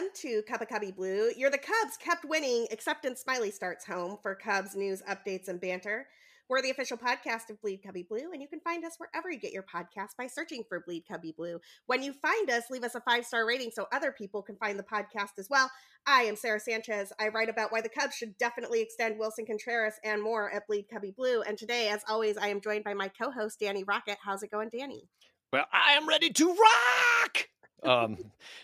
welcome to of Cubby Blue. You're the Cubs kept winning, except in Smyly starts home for Cubs news, updates, and banter. We're the official podcast of Bleed Cubby Blue, and you can find us wherever you get your podcast by searching for Bleed Cubby Blue. When you find us, leave us a five star rating so other people can find the podcast as well. I am Sarah Sanchez. I write about why the Cubs should definitely extend Willson Contreras and more at Bleed Cubby Blue. And today, as always, I am joined by my co host, Danny Rocket. How's it going, Danny? Well, I am ready to rock. Um,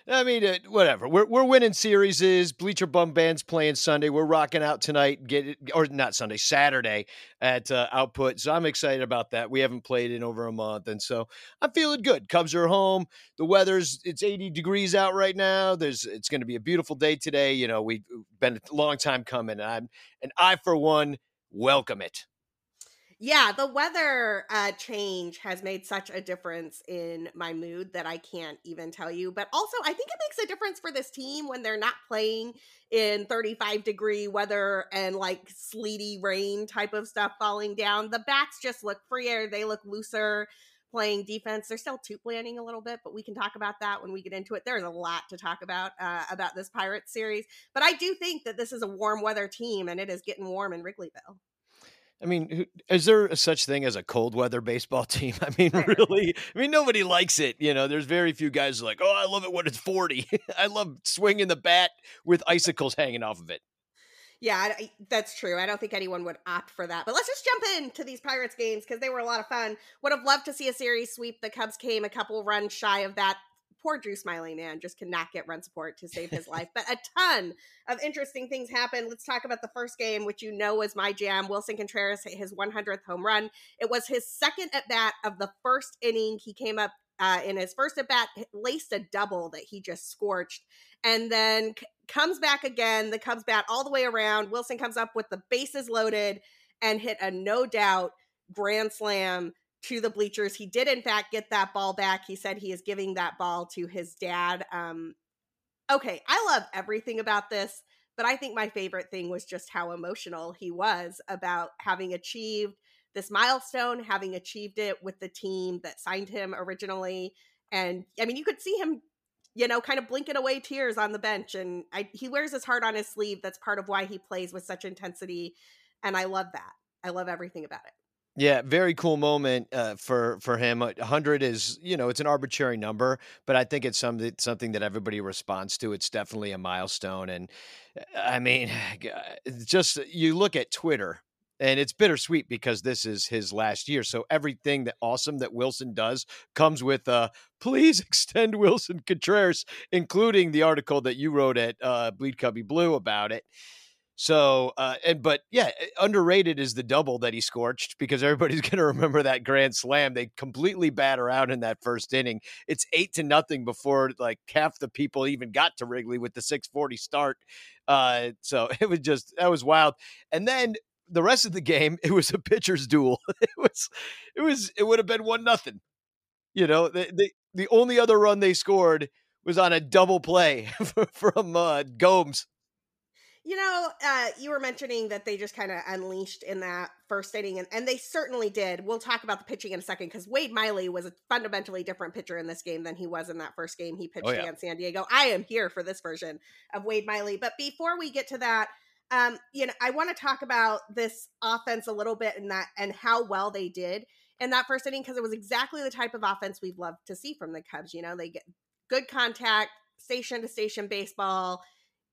I mean, uh, whatever. We're we're winning series. Is Bleacher Bum Band's playing Sunday? We're rocking out tonight. Get it or not Sunday, Saturday at uh, Output. So I'm excited about that. We haven't played in over a month, and so I'm feeling good. Cubs are home. The weather's it's 80 degrees out right now. There's it's going to be a beautiful day today. You know, we've been a long time coming. And I'm and I for one welcome it. Yeah, the weather uh, change has made such a difference in my mood that I can't even tell you. But also, I think it makes a difference for this team when they're not playing in 35 degree weather and like sleety rain type of stuff falling down. The bats just look freer, they look looser playing defense. They're still two planning a little bit, but we can talk about that when we get into it. There's a lot to talk about uh, about this Pirates series, but I do think that this is a warm weather team, and it is getting warm in Wrigleyville. I mean, is there a such thing as a cold weather baseball team? I mean, really? I mean, nobody likes it. You know, there's very few guys like, oh, I love it when it's 40. I love swinging the bat with icicles hanging off of it. Yeah, that's true. I don't think anyone would opt for that. But let's just jump into these Pirates games because they were a lot of fun. Would have loved to see a series sweep. The Cubs came a couple runs shy of that poor Drew Smyly, man, just cannot get run support to save his life. But a ton of interesting things happened. Let's talk about the first game, which you know was my jam. Willson Contreras hit his 100th home run. It was his second at bat of the first inning. He came up uh, in his first at bat, laced a double that he just scorched, and then c- comes back again. The Cubs bat all the way around. Willson comes up with the bases loaded and hit a no doubt grand slam to the bleachers. He did, in fact, get that ball back. He said he is giving that ball to his dad. Um, okay, I love everything about this, but I think my favorite thing was just how emotional he was about having achieved this milestone, having achieved it with the team that signed him originally. And I mean, you could see him, you know, kind of blinking away tears on the bench. And I, he wears his heart on his sleeve. That's part of why he plays with such intensity. And I love that. I love everything about it. Yeah, very cool moment uh, for for him. hundred is you know it's an arbitrary number, but I think it's something something that everybody responds to. It's definitely a milestone, and uh, I mean, just you look at Twitter, and it's bittersweet because this is his last year. So everything that awesome that Willson does comes with uh, please extend Willson Contreras, including the article that you wrote at uh, Bleed Cubby Blue about it. So, uh, and but yeah, eh, underrated is the double that he scorched because everybody's going to remember that grand slam. They completely batter out in that first inning. It's eight to nothing before like half the people even got to Wrigley with the 640 start. Uh, so it was just, that was wild. And then the rest of the game, it was a pitcher's duel. it was, it was, it would have been one nothing. You know, the, the, the only other run they scored was on a double play from uh, Gomes you know, uh, you were mentioning that they just kind of unleashed in that first inning, and, and they certainly did. We'll talk about the pitching in a second because Wade Miley was a fundamentally different pitcher in this game than he was in that first game he pitched oh, yeah. against San Diego. I am here for this version of Wade Miley. But before we get to that, um, you know, I want to talk about this offense a little bit and that and how well they did in that first inning because it was exactly the type of offense we've loved to see from the Cubs. You know, they get good contact, station to station baseball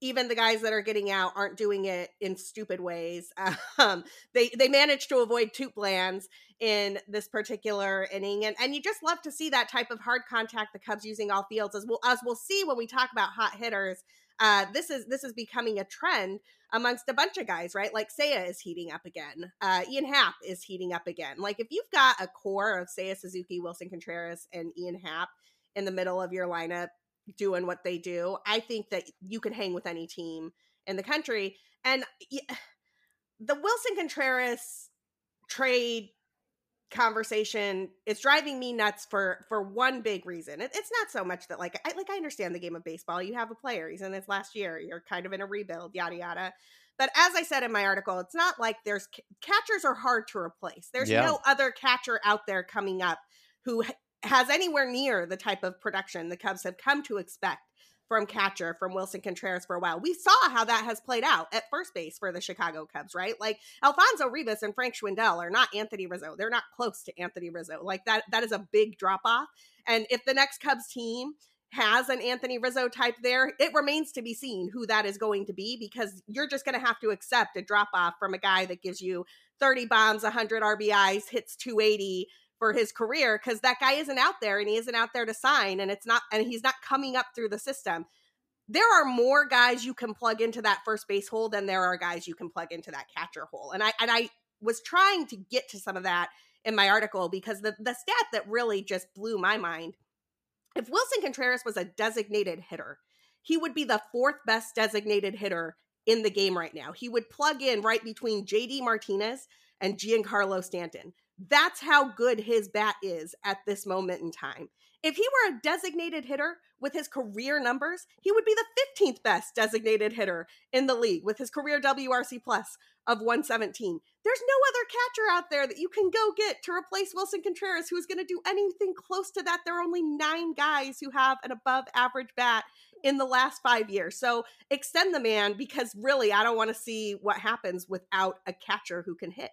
even the guys that are getting out aren't doing it in stupid ways. Um, they they managed to avoid two plans in this particular inning, and and you just love to see that type of hard contact. The Cubs using all fields, as we'll as we'll see when we talk about hot hitters. Uh, this is this is becoming a trend amongst a bunch of guys, right? Like Seiya is heating up again. Uh, Ian Happ is heating up again. Like if you've got a core of Seiya Suzuki, Wilson Contreras, and Ian Happ in the middle of your lineup, doing what they do, I think that you can hang with any team in the country. And the Willson Contreras trade conversation is driving me nuts for for one big reason. It, it's not so much that like I like I understand the game of baseball. You have a player, he's in his last year, you're kind of in a rebuild, yada yada. But as I said in my article, it's not like there's catchers are hard to replace. There's yeah. no other catcher out there coming up who has anywhere near the type of production the Cubs have come to expect from catcher from Willson Contreras for a while. We saw how that has played out at first base for the Chicago Cubs, right? Like Alfonso Rivas and Frank Schwindel are not Anthony Rizzo. They're not close to Anthony Rizzo. Like that that is a big drop off. And if the next Cubs team has an Anthony Rizzo type there, it remains to be seen who that is going to be because you're just going to have to accept a drop off from a guy that gives you 30 bombs, 100 RBIs, hits 280 for his career because that guy isn't out there and he isn't out there to sign and it's not and he's not coming up through the system. There are more guys you can plug into that first base hole than there are guys you can plug into that catcher hole. And I and I was trying to get to some of that in my article because the the stat that really just blew my mind if Willson Contreras was a designated hitter, he would be the fourth best designated hitter in the game right now. He would plug in right between JD Martinez and Giancarlo Stanton. That's how good his bat is at this moment in time. If he were a designated hitter with his career numbers, he would be the 15th best designated hitter in the league with his career WRC plus of 117. There's no other catcher out there that you can go get to replace Willson Contreras who's going to do anything close to that. There are only nine guys who have an above average bat in the last five years. So extend the man because really, I don't want to see what happens without a catcher who can hit.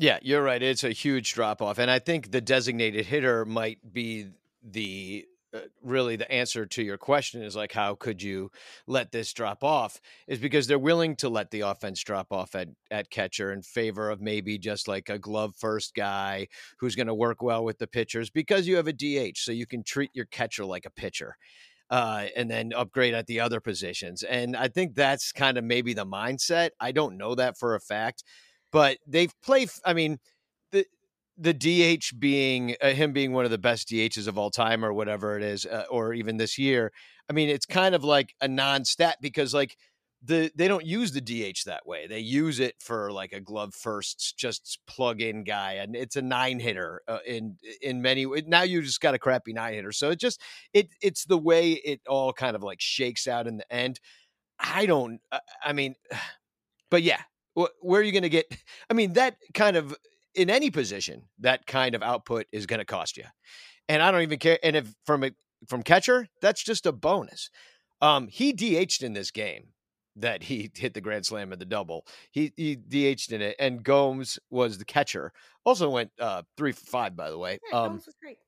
Yeah, you're right. It's a huge drop off. And I think the designated hitter might be the uh, really the answer to your question is like how could you let this drop off is because they're willing to let the offense drop off at, at catcher in favor of maybe just like a glove first guy who's going to work well with the pitchers because you have a DH so you can treat your catcher like a pitcher uh, and then upgrade at the other positions and I think that's kind of maybe the mindset I don't know that for a fact but they've played. I mean, the the DH being uh, him being one of the best DHs of all time, or whatever it is, uh, or even this year. I mean, it's kind of like a non-stat because like the they don't use the DH that way. They use it for like a glove first, just plug in guy, and it's a nine hitter uh, in in many. Now you just got a crappy nine hitter, so it just it it's the way it all kind of like shakes out in the end. I don't. Uh, I mean, but yeah, where are you going to get? I mean, that kind of in any position, that kind of output is going to cost you. And I don't even care. And if from a, from catcher, that's just a bonus. Um, he DH'd in this game that he hit the grand slam and the double. He he DH'd in it, and Gomes was the catcher. Also went uh, three for five, by the way. Yeah, um, Gomes was great.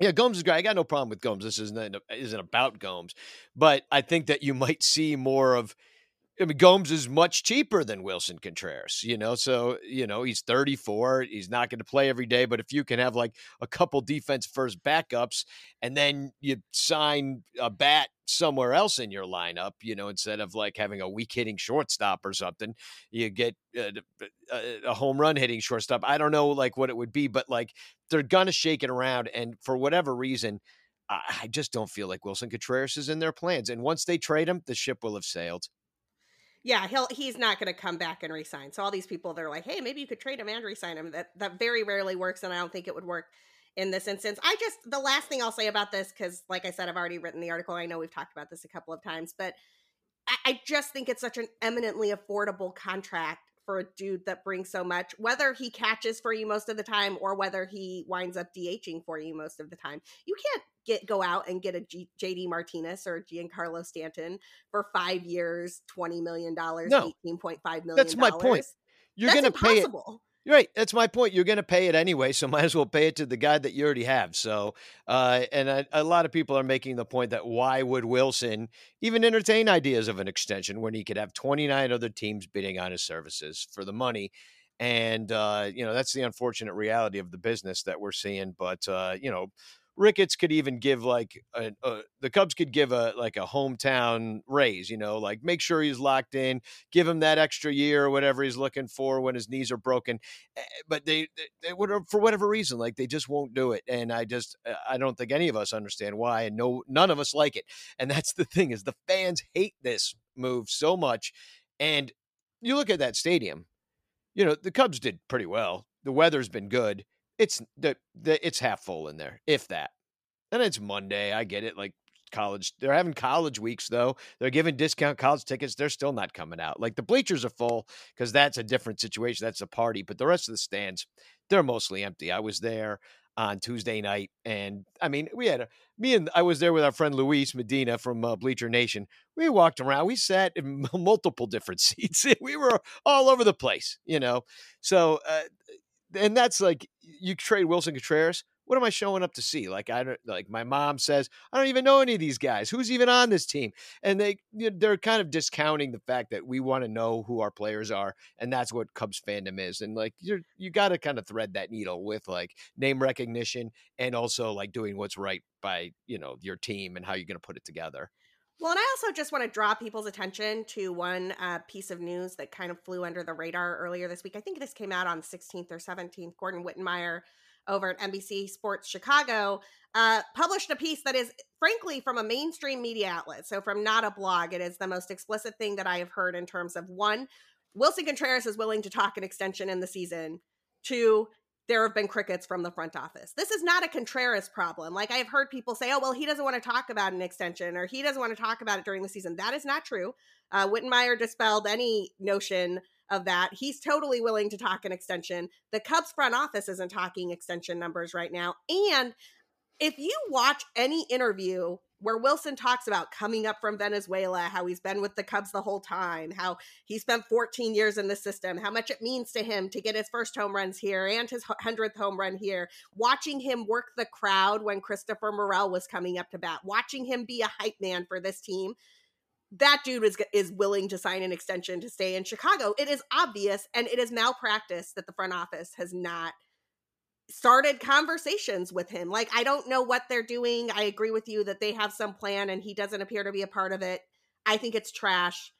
Yeah, Gomes is great. I got no problem with Gomes. This isn't isn't about Gomes, but I think that you might see more of I mean, Gomes is much cheaper than Willson Contreras, you know. So, you know, he's 34. He's not going to play every day. But if you can have like a couple defense first backups and then you sign a bat somewhere else in your lineup, you know, instead of like having a weak hitting shortstop or something, you get uh, a, a, home run hitting shortstop. I don't know like what it would be, but like they're going to shake it around. And for whatever reason, I just don't feel like Willson Contreras is in their plans. And once they trade him, the ship will have sailed yeah, he'll he's not going to come back and resign. So all these people they're like, "Hey, maybe you could trade him and resign him." That that very rarely works and I don't think it would work in this instance. I just the last thing I'll say about this cuz like I said I've already written the article. I know we've talked about this a couple of times, but I, I just think it's such an eminently affordable contract for a dude that brings so much, whether he catches for you most of the time or whether he winds up DHing for you most of the time. You can't get go out and get a G, JD Martinez or Giancarlo Stanton for five years, twenty million dollars, no, eighteen point five million. That's my point. You're going to pay it. Right. That's my point. You're going to pay it anyway, so might as well pay it to the guy that you already have. So, uh, and a, a, lot of people are making the point that why would Willson even entertain ideas of an extension when he could have 29 other teams bidding on his services for the money? And, uh, you know, that's the unfortunate reality of the business that we're seeing. But, uh, you know, Ricketts could even give like a, a, the Cubs could give a like a hometown raise, you know, like make sure he's locked in, give him that extra year or whatever he's looking for when his knees are broken. Eh, but they, they, would for whatever reason, like they just won't do it. And I just uh, I don't think any of us understand why, and no none of us like it. And that's the thing is the fans hate this move so much. And you look at that stadium, you know, the Cubs did pretty well. The weather's been good it's the, the it's half full in there, if that. And it's Monday. I get it. Like college, they're having college weeks though. They're giving discount college tickets. They're still not coming out. Like the bleachers are full because that's a different situation. That's a party. But the rest of the stands, they're mostly empty. I was there. on Tuesday night, and I mean, we had a, me and I was there with our friend Luis Medina from uh, Bleacher Nation. We walked around. We sat in multiple different seats. we were all over the place, you know. So, uh, and that's like you trade Willson Contreras what am I showing up to see? Like I don't like my mom says I don't even know any of these guys. Who's even on this team? And they they're kind of discounting the fact that we want to know who our players are, and that's what Cubs fandom is. And like you're you got to kind of thread that needle with like name recognition and also like doing what's right by you know your team and how you're going to put it together. Well, and I also just want to draw people's attention to one uh, piece of news that kind of flew under the radar earlier this week. I think this came out on 16th or 17th. Gordon Wittenmyer over at NBC Sports Chicago, uh, published a piece that is, frankly, from a mainstream media outlet. So, from not a blog, it is the most explicit thing that I have heard in terms of one, Willson Contreras is willing to talk an extension in the season. Two, there have been crickets from the front office. This is not a Contreras problem. Like I've heard people say, oh, well, he doesn't want to talk about an extension or he doesn't want to talk about it during the season. That is not true. Uh, Wittenmyer dispelled any notion of that. He's totally willing to talk an extension. The Cubs front office isn't talking extension numbers right now. And if you watch any interview where Willson talks about coming up from Venezuela, how he's been with the Cubs the whole time, how he spent 14 years in the system, how much it means to him to get his first home runs here and his 100th home run here, watching him work the crowd when Christopher Morel was coming up to bat, watching him be a hype man for this team that dude is is willing to sign an extension to stay in Chicago. It is obvious and it is malpractice that the front office has not started conversations with him. Like I don't know what they're doing. I agree with you that they have some plan and he doesn't appear to be a part of it. I think it's trash.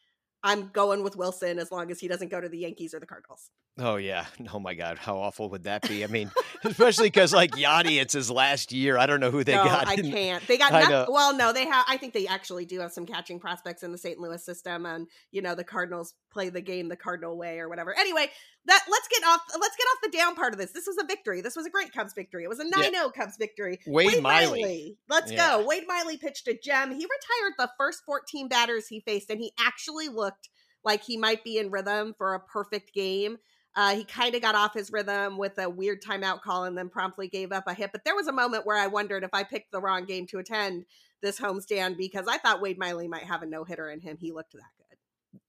I'm going with Willson as long as he doesn't go to the Yankees or the Cardinals. Oh yeah. Oh my God. How awful would that be? I mean, especially because like Yadi, it's his last year. I don't know who they no, got. I can't. They got no, well, no, they have. I think they actually do have some catching prospects in the St. Louis system, and you know the Cardinals play the game the Cardinal way or whatever. Anyway, that let's get off. Let's get off the down part of this. This was a victory. This was a great Cubs victory. It was a 9-0 yeah. Oh Cubs victory. Wade, Wade Miley. Miley. Let's yeah. go. Wade Miley pitched a gem. He retired the first 14 batters he faced, and he actually looked like he might be in rhythm for a perfect game. Uh, he kind of got off his rhythm with a weird timeout call and then promptly gave up a hit. But there was a moment where I wondered if I picked the wrong game to attend this homestand because I thought Wade Miley might have a no hitter in him. He looked that good.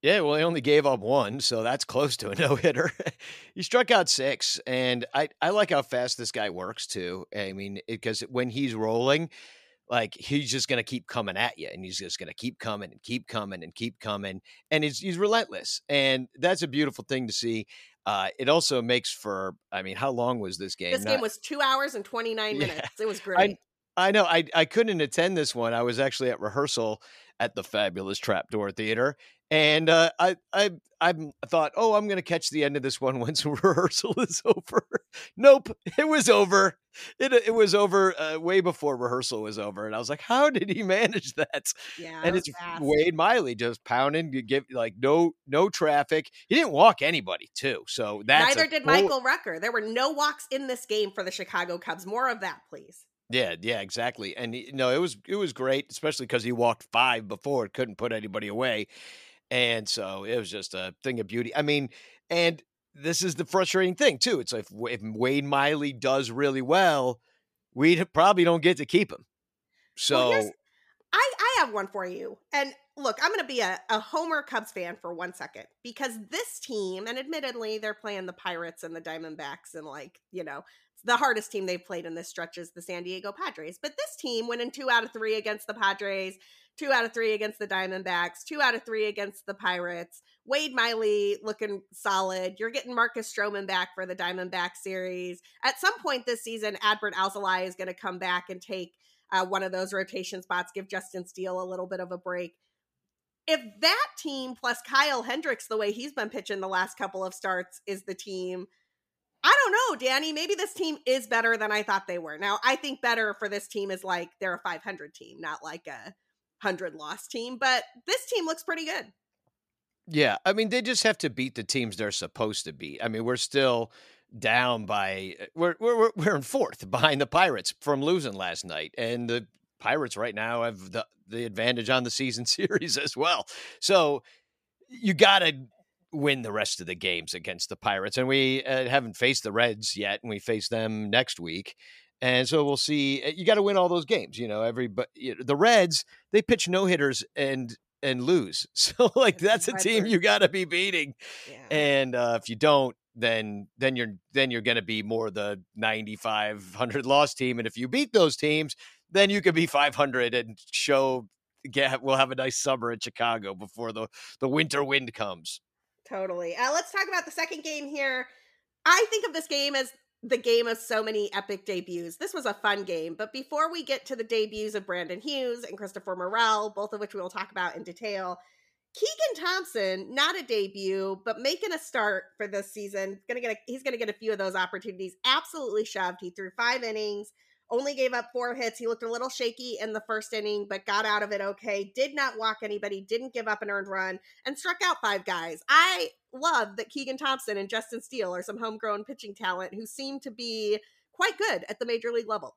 Yeah, well, he only gave up one, so that's close to a no hitter. he struck out six, and I, I like how fast this guy works too. I mean, because when he's rolling, like he's just going to keep coming at you and he's just going to keep coming and keep coming and keep coming and he's, he's relentless and that's a beautiful thing to see uh, it also makes for i mean how long was this game? This Not, game was two hours and 29 minutes. Yeah, it was great. I, I know I, I couldn't attend this one. I was actually at rehearsal at the fabulous trapdoor theater and uh, I, I, I thought, oh, I'm going to catch the end of this one once rehearsal is over. nope, it was over. It it was over uh, way before rehearsal was over, and I was like, how did he manage that? Yeah, and it's fast. Wade Miley just pounding. You give like no no traffic. He didn't walk anybody too. So that's neither did Michael Rucker. There were no walks in this game for the Chicago Cubs. More of that, please. Yeah, yeah, exactly. And he, no, it was it was great, especially because he walked five before, it couldn't put anybody away. And so it was just a thing of beauty. I mean, and this is the frustrating thing too. It's like if Wade Miley does really well, we probably don't get to keep him. So well, I I have one for you. And look, I'm going to be a, a Homer Cubs fan for one second because this team, and admittedly, they're playing the Pirates and the Diamondbacks, and like you know, the hardest team they've played in this stretch is the San Diego Padres. But this team went in two out of three against the Padres two out of three against the Diamondbacks, two out of three against the Pirates. Wade Miley looking solid. You're getting Marcus Stroman back for the Diamondback series. At some point this season, Adbert Alzolay is going to come back and take uh, one of those rotation spots, give Justin Steele a little bit of a break. If that team plus Kyle Hendricks, the way he's been pitching the last couple of starts, is the team. I don't know, Danny. Maybe this team is better than I thought they were. Now, I think better for this team is like they're a 500 team, not like a 100 loss team, but this team looks pretty good. Yeah, I mean they just have to beat the teams they're supposed to beat. I mean, we're still down by uh, we're we're we're in fourth behind the Pirates from losing last night, and the Pirates right now have the the advantage on the season series as well. So you got to win the rest of the games against the Pirates, and we uh, haven't faced the Reds yet, and we face them next week. And so we'll see. Eh, you got to win all those games, you know. Every but you know, the Reds they pitch no hitters and and lose. So like that's a team you got to be beating. Yeah. And uh, if you don't, then then you're then you're going to be more the 9500 loss team and if you beat those teams, then you could be 500 and show get we'll have a nice summer in Chicago before the the winter wind comes. Totally. Uh, let's talk about the second game here. I think of this game as the game of so many epic debuts. This was a fun game, but before we get to the debuts of Brandon Hughes and Christopher Morel, both of which we will talk about in detail, Keegan Thompson, not a debut, but making a start for this season. Gonna get a, he's gonna get a few of those opportunities. Absolutely shoved. He threw five innings, only gave up four hits. He looked a little shaky in the first inning, but got out of it okay. Did not walk anybody, didn't give up an earned run, and struck out five guys. I love that Keegan Thompson and Justin Steele are some homegrown pitching talent who seem to be quite good at the major league level.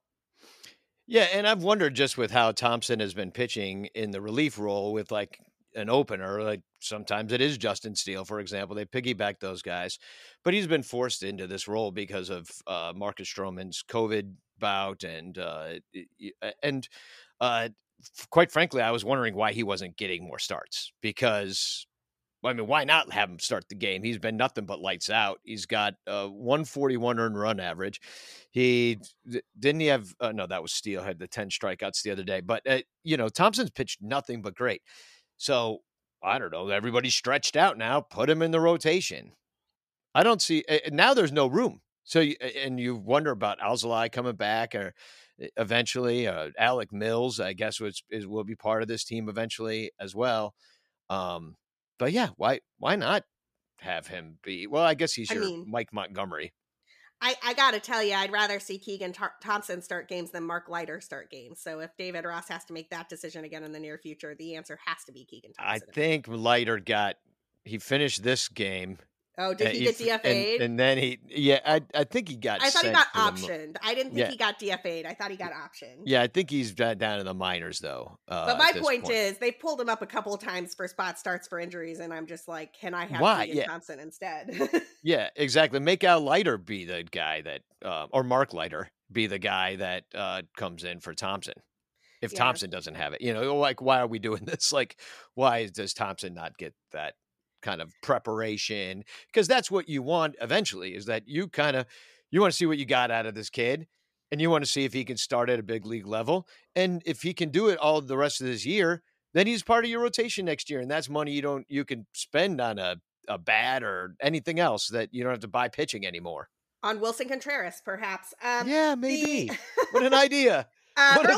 Yeah, and I've wondered just with how Thompson has been pitching in the relief role with like an opener, like sometimes it is Justin Steele, for example. They piggyback those guys, but he's been forced into this role because of uh, Marcus Stroman's COVID bout, and uh, and uh, quite frankly, I was wondering why he wasn't getting more starts because. I mean, why not have him start the game? He's been nothing but lights out. He's got a 141 earned run average. He didn't he have uh, no, that was Steele had the 10 strikeouts the other day. But uh, you know, Thompson's pitched nothing but great. So I don't know. Everybody's stretched out now. Put him in the rotation. I don't see now. There's no room. So, and you wonder about Alzolay coming back or eventually. Uh, Alec Mills, I guess, was is, will be part of this team eventually as well. Um, but yeah, why why not have him be? Well, I guess he's your mean, Mike Montgomery. I, I got to tell you, I'd rather see Keegan Thompson start games than Mark Leiter start games. So if David Ross has to make that decision again in the near future, the answer has to be Keegan Thompson. I think Leiter got he finished this game Oh, did he, he get DFA'd? And, and, then he, yeah, I, I think he got. I thought he got optioned. The, I didn't think yeah. he got DFA'd. I thought he got optioned. Yeah, I think he's down in the minors though. Uh, but my point, point, is, they pulled him up a couple of times for spot starts for injuries, and I'm just like, can I have Why? yeah. Thompson instead? yeah, exactly. Make Al Leiter be the guy that, uh, or Mark Leiter be the guy that uh, comes in for Thompson if yeah. Thompson doesn't have it. You know, like why are we doing this? Like, why does Thompson not get that kind of preparation because that's what you want eventually is that you kind of you want to see what you got out of this kid and you want to see if he can start at a big league level and if he can do it all the rest of this year then he's part of your rotation next year and that's money you don't you can spend on a, a bat or anything else that you don't have to buy pitching anymore on willson Contreras, perhaps. Um, yeah, maybe. The... what an idea! Uh,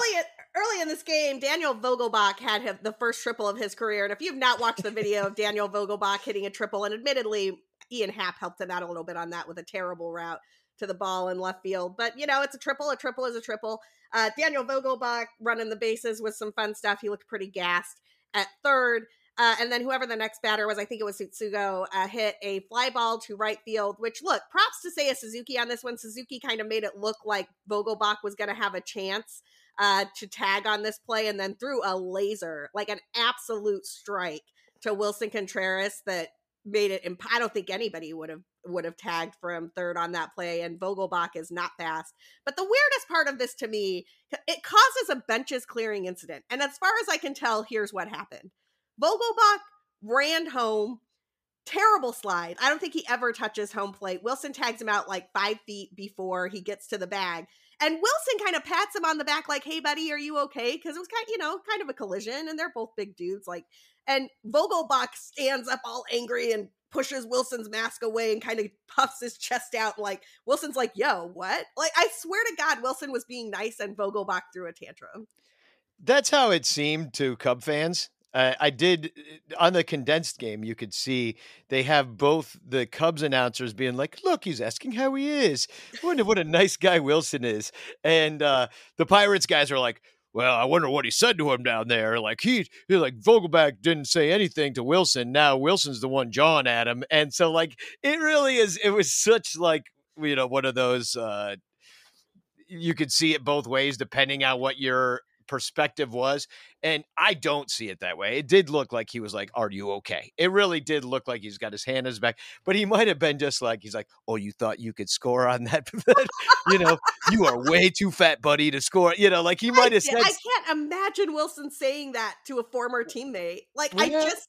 early in this game, Daniel Vogelbach had the first triple of his career. And if you've not watched the video of Daniel Vogelbach hitting a triple, and admittedly, Ian Happ helped him out a little bit on that with a terrible route to the ball in left field. But, you know, it's a triple. A triple is a triple. Uh, Daniel Vogelbach running the bases with some fun stuff. He looked pretty gassed at third. Uh, and then whoever the next batter was, I think it was Tsutsugo, uh, hit a fly ball to right field, which look, props to Seiya Suzuki on this one. Suzuki kind of made it look like Vogelbach was going to have a chance uh, to tag on this play and then threw a laser, like an absolute strike to Willson Contreras that made it. Imp- I don't think anybody would have would have tagged from third on that play. And Vogelbach is not fast. But the weirdest part of this to me, it causes a benches clearing incident. And as far as I can tell, here's what happened: Vogelbach ran home. Terrible slide. I don't think he ever touches home plate. Willson tags him out like five feet before he gets to the bag. And Willson kind of pats him on the back, like, "Hey, buddy, are you okay?" Because it was kind, you know, kind of a collision, and they're both big dudes. Like, and Vogelbach stands up all angry and pushes Willson's mask away and kind of puffs his chest out. Like Willson's like, "Yo, what?" Like, I swear to God, Willson was being nice, and Vogelbach threw a tantrum. That's how it seemed to Cub fans. Uh, I did on the condensed game. You could see they have both the Cubs announcers being like, "Look, he's asking how he is. wonder what a nice guy Willson is," and uh, the Pirates guys are like, "Well, I wonder what he said to him down there. Like he, he like Vogelbach didn't say anything to Willson. Now Willson's the one jawing at him, and so like it really is. It was such like you know one of those. Uh, you could see it both ways depending on what your perspective was. And I don't see it that way. It did look like he was like, Are you okay? It really did look like he's got his hand in his back, but he might have been just like, He's like, Oh, you thought you could score on that? you know, you are way too fat, buddy, to score. You know, like he might have said. I can't imagine Willson saying that to a former teammate. Like, I just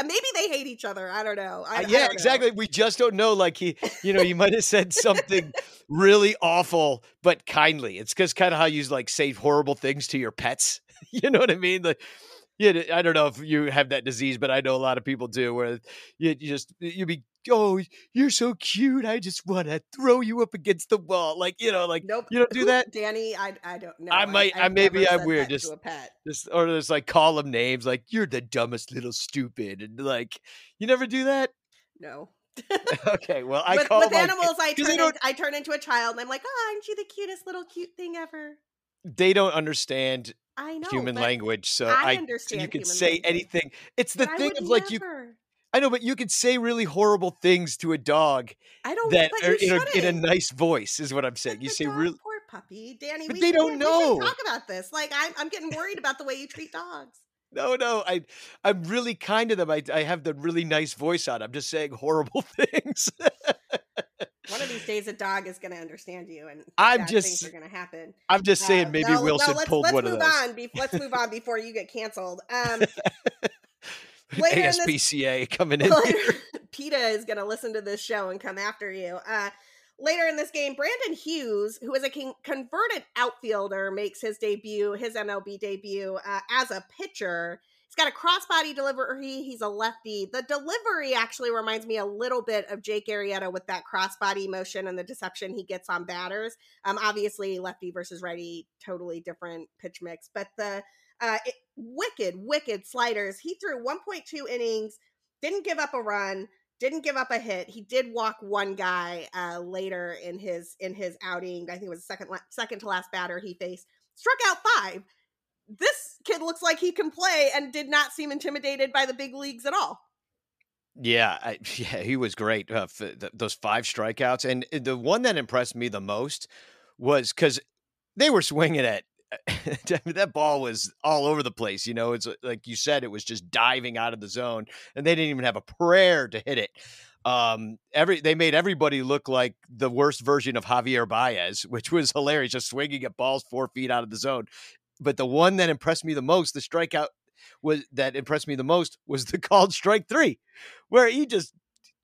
maybe they hate each other. I don't know. I, uh, yeah, don't know. exactly. We just don't know. Like he, you know, you might have said something really awful, but kindly. It's because kind of how you like say horrible things to your pets. you know what I mean? Like, yeah, I don't know if you have that disease, but I know a lot of people do. Where you, you just you be oh you're so cute. I just want to throw you up against the wall, like you know, like nope. You don't do that, Danny. I I don't know. I might. I, I maybe I'm weird. Just just or just like call them names, like you're the dumbest little stupid, and like you never do that. No. okay, well, I with, call with animals. I turn, in, I turn into a child, and I'm like, "Oh, aren't you the cutest little cute thing ever?" They don't understand I know human language, so I, I understand. you can say language. anything. It's the but thing of like never. you. I know, but you could say really horrible things to a dog. I don't. That are in a, in a nice voice is what I'm saying. But you say really, poor puppy, Danny. but we they don't know. talk about this. Like, I'm I'm getting worried about the way you treat dogs. No, no, I, I'm really kind to them. I, I have the really nice voice on. I'm just saying horrible things. One of these days, a dog is going to understand you, and I'm just- things are going to happen. I'm just saying Uh, maybe no, Willson no, let's, pulled let's one move of those. on. Be, let's move on before you get canceled. Um, later in this- ASPCA coming in. later, PETA is going to listen to this show and come after you. Uh, later in this game, Brandon Hughes, who is a con- converted outfielder, makes his debut, his MLB debut uh, as a pitcher. He's got a crossbody delivery. He's a lefty. The delivery actually reminds me a little bit of Jake Arrieta with that crossbody motion and the deception he gets on batters. Um, obviously, lefty versus righty, totally different pitch mix, but the uh, it, wicked, wicked sliders. He threw 1.2 innings, didn't give up a run, didn't give up a hit. He did walk one guy uh, later in his in his outing. I think it was the second second to last batter he faced. Struck out five. This kid looks like he can play and did not seem intimidated by the big leagues at all. Yeah, I, yeah, he was great. Uh, those five strikeouts, and uh, the one that impressed me the most was because they were swinging at that ball was all over the place. You know, it's uh, like you said, it was just diving out of the zone, and they didn't even have a prayer to hit it. Um, every they made everybody look like the worst version of Javier Baez, which was hilarious, just swinging at balls four feet out of the zone. But the one that impressed me the most, the strikeout was that impressed me the most was the called strike three, where he just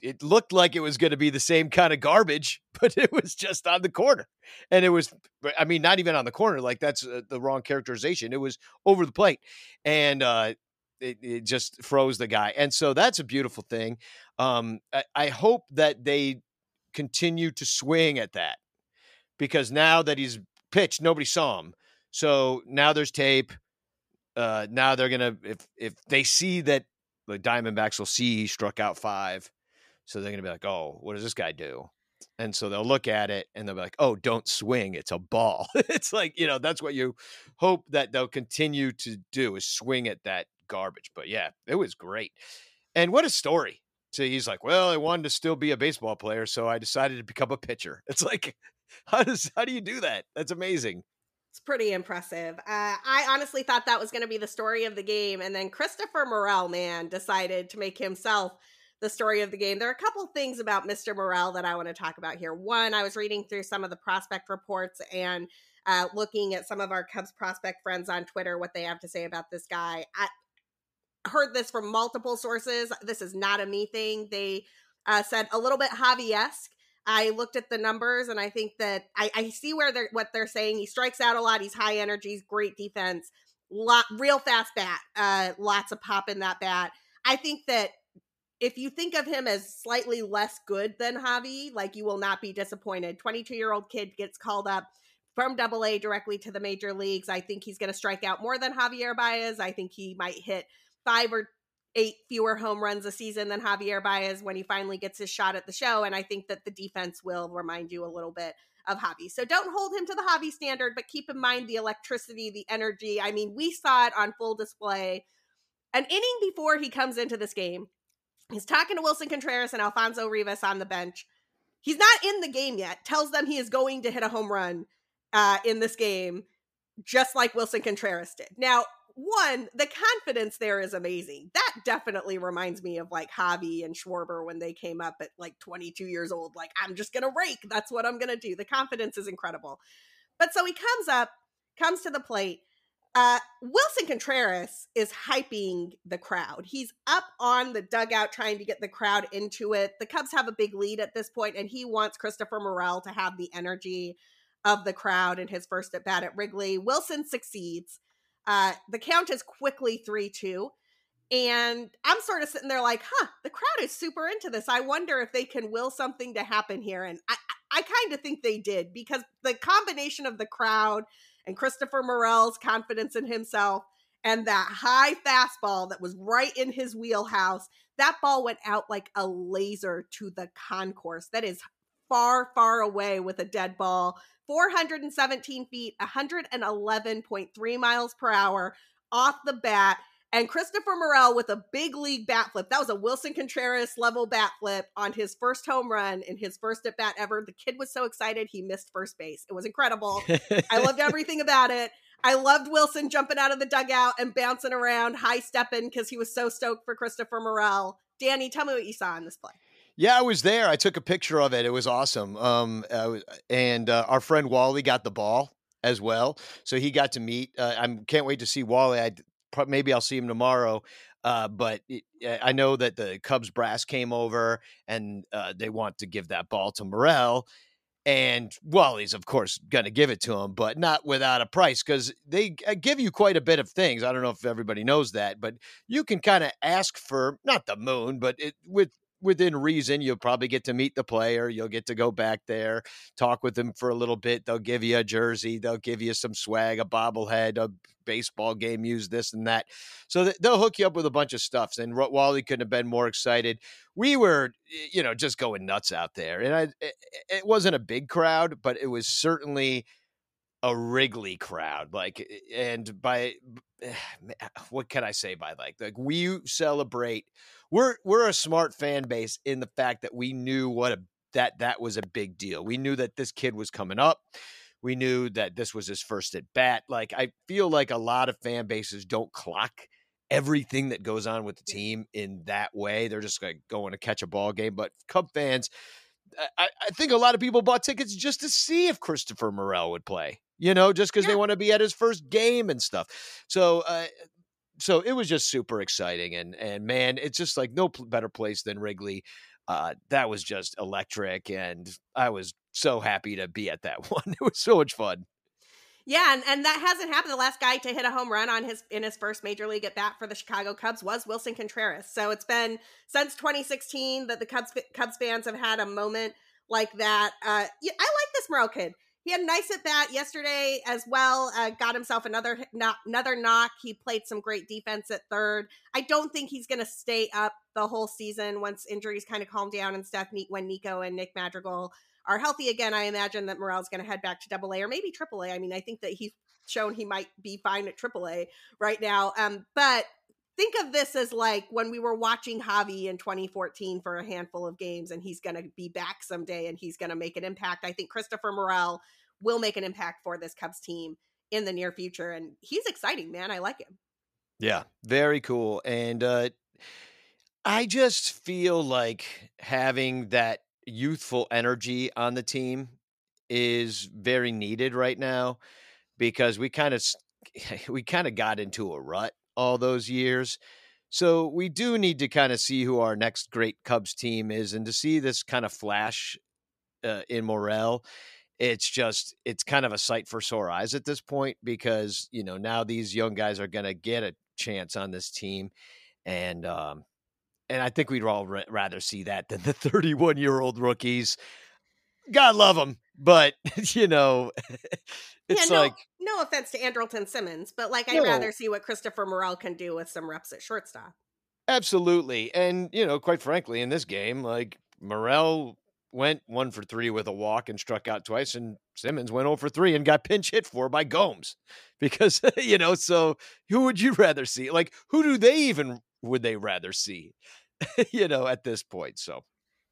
it looked like it was going to be the same kind of garbage, but it was just on the corner. And it was, I mean, not even on the corner. Like that's uh, the wrong characterization. It was over the plate. And, uh, it, it just froze the guy. And so that's a beautiful thing. Um, I, I hope that they continue to swing at that because now that he's pitched, nobody saw him. So now there's tape. Uh, now they're gonna if if they see that the Diamondbacks will see he struck out five, so they're gonna be like, oh, what does this guy do? And so they'll look at it and they'll be like, oh, don't swing, it's a ball. it's like you know that's what you hope that they'll continue to do is swing at that garbage. But yeah, it was great, and what a story. So he's like, well, I wanted to still be a baseball player, so I decided to become a pitcher. It's like, how does how do you do that? That's amazing. It's pretty impressive. Uh, I honestly thought that was going to be the story of the game, and then Christopher Morel, man, decided to make himself the story of the game. There are a couple things about Mr. Morel that I want to talk about here. One, I was reading through some of the prospect reports and uh, looking at some of our Cubs prospect friends on Twitter, what they have to say about this guy. I heard this from multiple sources. This is not a me thing. They uh, said a little bit Javi esque. I looked at the numbers and I think that I, I see where they're what they're saying. He strikes out a lot. He's high energy. He's great defense. Lot real fast bat. Uh, lots of pop in that bat. I think that if you think of him as slightly less good than Javi, like you will not be disappointed. 22 year old kid gets called up from double A directly to the major leagues. I think he's going to strike out more than Javier Baez. I think he might hit five or eight fewer home runs a season than Javier Baez when he finally gets his shot at the show. And I think that the defense will remind you a little bit of Javi. So don't hold him to the Javi standard, but keep in mind the electricity, the energy. I mean, we saw it on full display. An inning before he comes into this game, he's talking to Willson Contreras and Alfonso Rivas on the bench. He's not in the game yet, tells them he is going to hit a home run uh, in this game just like Willson Contreras did. Now, one, the confidence there is amazing. That definitely reminds me of like Javi and Schwarber when they came up at like 22 years old. Like, I'm just going to rake. That's what I'm going to do. The confidence is incredible. But so he comes up, comes to the plate. Uh, Willson Contreras is hyping the crowd. He's up on the dugout trying to get the crowd into it. The Cubs have a big lead at this point, and he wants Christopher Morel to have the energy of the crowd in his first at bat at Wrigley. Willson succeeds. Uh, the count is quickly 3 2. And I'm sort of sitting there like, huh, the crowd is super into this. I wonder if they can will something to happen here. And I, I kind of think they did because the combination of the crowd and Christopher Morel's confidence in himself and that high fastball that was right in his wheelhouse, that ball went out like a laser to the concourse. That is far, far away with a dead ball 417 feet, 111.3 miles per hour off the bat. And Christopher Morel with a big league bat flip. That was a Willson Contreras level bat flip on his first home run in his first at bat ever. The kid was so excited he missed first base. It was incredible. I loved everything about it. I loved Willson jumping out of the dugout and bouncing around, high stepping because he was so stoked for Christopher Morel. Danny, tell me what you saw in this play. Yeah, I was there. I took a picture of it. It was awesome. Um, and uh, our friend Wally got the ball as well, so he got to meet. Uh, I can't wait to see Wally. I maybe I'll see him tomorrow. Uh, but it, I know that the Cubs brass came over and uh, they want to give that ball to Morel. And Wally's, of course, going to give it to him, but not without a price because they uh, give you quite a bit of things. I don't know if everybody knows that, but you can kind of ask for not the moon, but it, with within reason, you'll probably get to meet the player. You'll get to go back there, talk with them for a little bit. They'll give you a jersey. They'll give you some swag, a bobblehead, a baseball game, use this and that. So they'll hook you up with a bunch of stuff. And Wally couldn't have been more excited. We were, you know, just going nuts out there. And I, it wasn't a big crowd, but it was certainly a Wrigley crowd. Like, eh, and by eh, what can I say by like, like we celebrate we're we're a smart fan base in the fact that we knew what a that that was a big deal. We knew that this kid was coming up. We knew that this was his first at bat. Like I feel like a lot of fan bases don't clock everything that goes on with the team in that way. They're just like going to catch a ball game. But Cub fans, I, I think a lot of people bought tickets just to see if Christopher Morel would play. You know, just because yeah. they want to be at his first game and stuff. So uh, so it was just super exciting and and man it's just like no better place than wrigley uh, that was just electric and i was so happy to be at that one it was so much fun yeah, and, and that hasn't happened. The last guy to hit a home run on his in his first major league at bat for the Chicago Cubs was Willson Contreras. So it's been since 2016 that the Cubs Cubs fans have had a moment like that. Uh, I like this Morel kid he had nice at bat yesterday as well. Uh, got himself another another knock. He played some great defense at third. I don't think he's going to stay up the whole season once injuries kind of calm down and stuff. When Nico and Nick Madrigal are healthy again, I imagine that Morel's going to head back to Double A or maybe Triple A. I mean, I think that he's shown he might be fine at Triple A right now. Um, but think of this as like when we were watching Javi in 2014 for a handful of games, and he's going to be back someday and he's going to make an impact. I think Christopher Morel will make an impact for this Cubs team in the near future. And he's exciting, man. I like him. Yeah, very cool. And uh, I just feel like having that youthful energy on the team is very needed right now because we kind of we kind of got into a rut all those years. So we do need to kind of see who our next great Cubs team is and to see this kind of flash uh, in Morel it's just it's kind of a sight for sore eyes at this point because you know now these young guys are going to get a chance on this team and um and I think we'd all rather see that than the 31 year old rookies. God love them, but you know, it's yeah, no, like no offense to Andrelton Simmons, but like I'd rather see what Christopher Morel can do with some reps at shortstop. Absolutely, and you know, quite frankly, in this game, like Morel went one for three with a walk and struck out twice, and Simmons went over three and got pinch hit for by Gomes. Because you know, so who would you rather see? Like, who do they even would they rather see? you know, at this point. So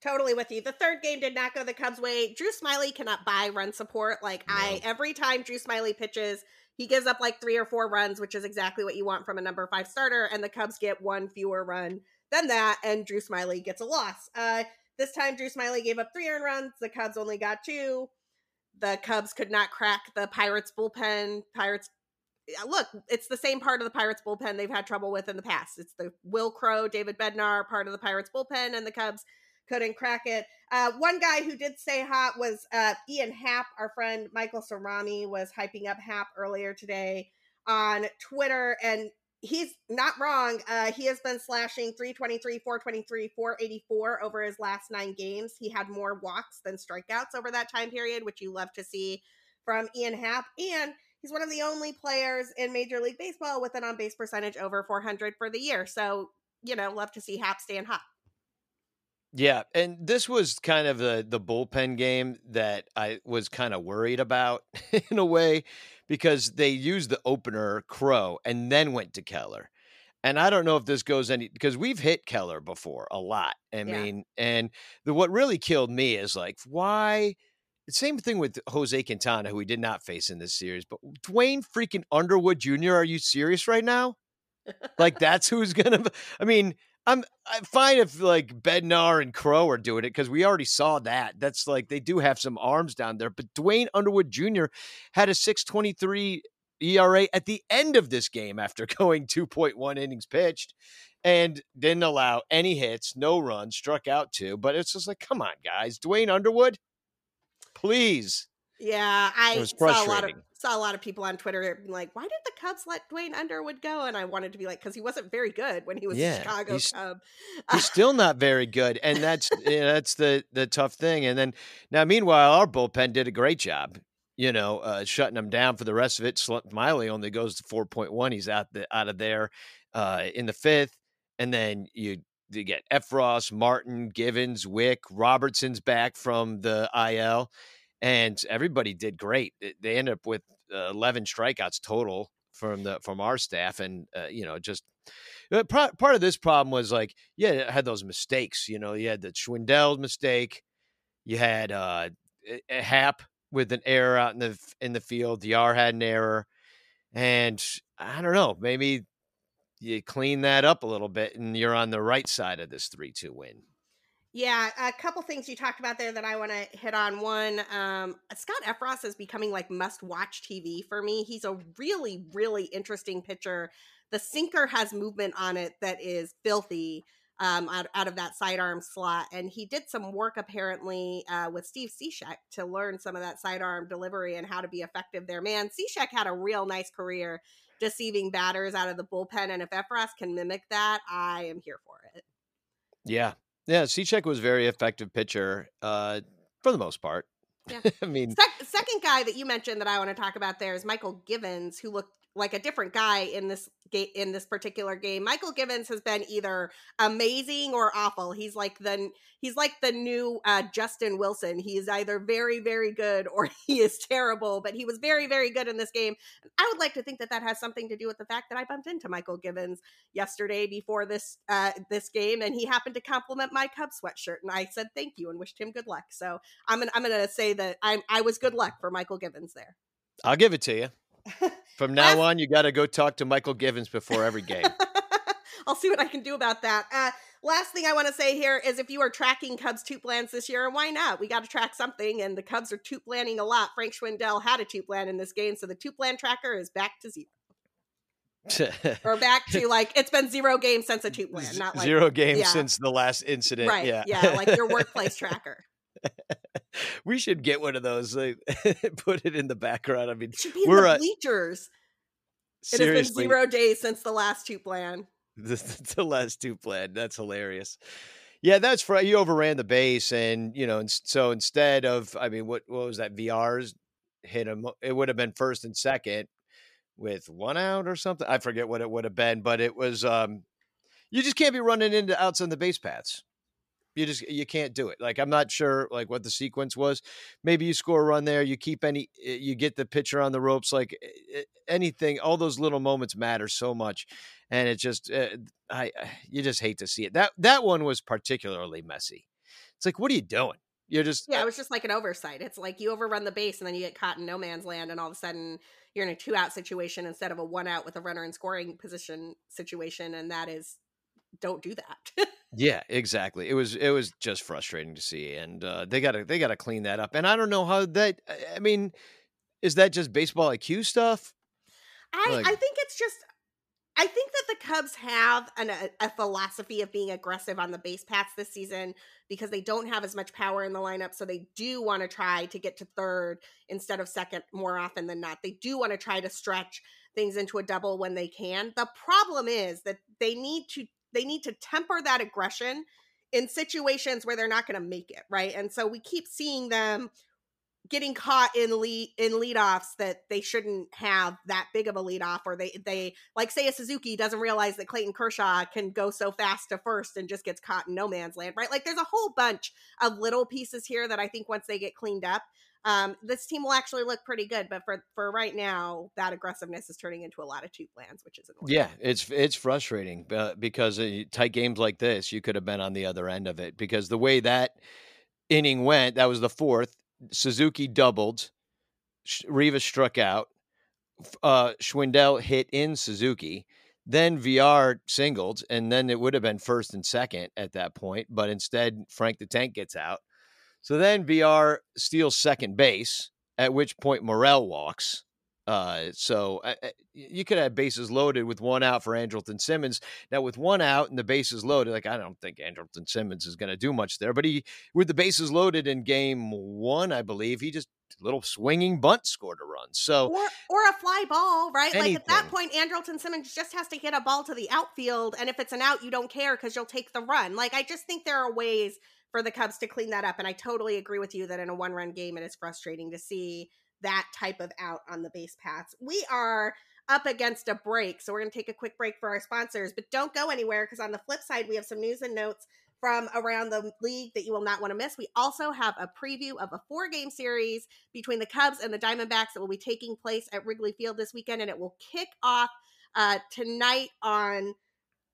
totally with you. The third game did not go the Cubs' way. Drew Smyly cannot buy run support. Like no. I, every time Drew Smyly pitches, he gives up like three or four runs, which is exactly what you want from a number five starter. And the Cubs get one fewer run than that, and Drew Smyly gets a loss. Uh, this time, Drew Smyly gave up three earned runs. The Cubs only got two. The Cubs could not crack the Pirates bullpen. Pirates, look, it's the same part of the Pirates bullpen they've had trouble with in the past. It's the Wil Crowe, David Bednar part of the Pirates bullpen, and the Cubs couldn't crack it. Uh, one guy who did stay hot was uh, Ian Happ. Our friend Michael Cerami was hyping up Happ earlier today on Twitter, and he's not wrong. Uh, he has been slashing 323, 423, 484 over his last nine games. He had more walks than strikeouts over that time period, which you love to see from Ian Happ. And he's one of the only players in Major League Baseball with an on base percentage over 400 for the year. So, you know, love to see Happ staying hot. Yeah, and this was kind of the the bullpen game that I was kind of worried about in a way because they used the opener Crowe and then went to Keller. And I don't know if this goes any because we've hit Keller before a lot. I yeah. mean, and the what really killed me is like why same thing with Jose Quintana, who we did not face in this series, but Duane freaking Underwood Jr. Are you serious right now? like that's who's gonna. I mean, I'm, I'm fine if like Bednar and Crowe are doing it because we already saw that. That's like they do have some arms down there. But Duane Underwood Jr. had a 623 ERA at the end of this game after going 2.1 innings pitched and didn't allow any hits, no runs, struck out two. But it's just like, come on, guys. Duane Underwood, please. Yeah, I saw a lot of saw a lot of people on Twitter like, "Why did the Cubs let Duane Underwood go?" And I wanted to be like, because he wasn't very good when he was yeah, a Chicago he's, Cub. he's still not very good, and that's that's the the tough thing. And then now, meanwhile, our bullpen did a great job. You know, uh, shutting them down for the rest of it. Smyly only goes to four point one. He's out the out of there uh, in the fifth, and then you you get Effross, Martin, Givens, Wick, Robertson's back from the IL and everybody did great. They ended up with uh, 11 strikeouts total from the from our staff, and uh, you know just uh, part of this problem was like yeah, had those mistakes. You know, you had the Schwindel mistake, you had uh, a Happ with an error out in the in the field. Dr had an error, and I don't know, maybe you clean that up a little bit, and you're on the right side of this three two win. Yeah, a couple things you talked about there that I want to hit on. One, um, Scott Effross is becoming like must watch TV for me. He's a really, really interesting pitcher. The sinker has movement on it that is filthy um, out, out of that sidearm slot. And he did some work apparently uh, with Steve Cishek to learn some of that sidearm delivery and how to be effective there. Man, Cishek had a real nice career deceiving batters out of the bullpen. And if Effross can mimic that, I am here for it. Yeah, yeah, Cishek was very effective pitcher uh, for the most part. Yeah. I mean, Se- second guy that you mentioned that I want to talk about there is Michael Givens, who looked like a different guy in this game in this particular game. Michael Givens has been either amazing or awful. He's like the he's like the new uh, Justin Wilson. He is either very very good or he is terrible. But he was very very good in this game. I would like to think that that has something to do with the fact that I bumped into Michael Givens yesterday before this uh, this game, and he happened to compliment my Cub sweatshirt, and I said thank you and wished him good luck. So I'm gonna, I'm going to say that I I was good luck for Michael Givens there. I'll give it to you. From now on, you got to go talk to Michael Givens before every game. I'll see what I can do about that. Uh, last thing I want to say here is if you are tracking Cubs TOOTBLANs this year, and why not? We got to track something, and the Cubs are TOOTBLANing a lot. Frank Schwindel had a TOOTBLAN in this game, so the TOOTBLAN tracker is back to zero. or back to like it's been zero games since a TOOTBLAN, not like zero games yeah. since the last incident. Right. Yeah. Yeah. Like your workplace tracker we should get one of those. Like, put it in the background. I mean, it should be in we're the bleachers. Uh, it has been zero days since the last TOOTBLAN. The, the last TOOTBLAN. That's hilarious. Yeah, that's for you overran the base, and you know, and so instead of, I mean, what what was that? VRs hit him. It would have been first and second with one out or something. I forget what it would have been, but it was. um You just can't be running into outs on the base paths. You just you can't do it. Like I'm not sure like what the sequence was. Maybe you score a run there, you keep any eh, you get the pitcher on the ropes like eh, eh, anything all those little moments matter so much and it just uh, I you just hate to see it. That that one was particularly messy. It's like what are you doing? You're just yeah, it was just like an oversight. It's like you overrun the base and then you get caught in no man's land, and all of a sudden you're in a two out situation instead of a one out with a runner in scoring position situation, and that is don't do that. yeah, exactly. It was it was just frustrating to see, and uh, they gotta they gotta clean that up. And I don't know how that. I mean, is that just baseball IQ stuff? I like, I think it's just I think that the Cubs have an, a, a, philosophy of being aggressive on the base paths this season because they don't have as much power in the lineup. So they do want to try to get to third instead of second more often than not. They do want to try to stretch things into a double when they can. The problem is that they need to they need to temper that aggression in situations where they're not going to make it, right? And so we keep seeing them getting caught in lead in leadoffs that they shouldn't have that big of a leadoff, or they they like say a Suzuki doesn't realize that Clayton Kershaw can go so fast to first and just gets caught in no man's land, right? Like there's a whole bunch of little pieces here that I think once they get cleaned up, um, this team will actually look pretty good. But for for right now, that aggressiveness is turning into a lot of TOOTBLANs, which is annoying. Yeah, it's it's frustrating uh, because uh, tight games like this, you could have been on the other end of it because the way that inning went, that was the fourth Suzuki doubled. Rivas struck out. Uh, Schwindel hit in Suzuki. Then VR singled, and then it would have been first and second at that point. But instead, Frank the Tank gets out. So then VR steals second base, at which point Morel walks. Uh, so uh, you could have bases loaded with one out for Andrelton Simmons. Now, with one out and the bases loaded, like I don't think Andrelton Simmons is going to do much there, but he, with the bases loaded in game one, I believe he just little swinging bunt scored a run. So or or a fly ball, right? Anything. Like at that point, Andrelton Simmons just has to hit a ball to the outfield, and if it's an out, you don't care because you'll take the run. Like I just think there are ways for the Cubs to clean that up, and I totally agree with you that in a one run game, it is frustrating to see that type of out on the base paths. We are up against a break, so we're going to take a quick break for our sponsors, but don't go anywhere because on the flip side, we have some news and notes from around the league that you will not want to miss. We also have a preview of a four game series between the Cubs and the Diamondbacks that will be taking place at Wrigley Field this weekend, and it will kick off uh, tonight on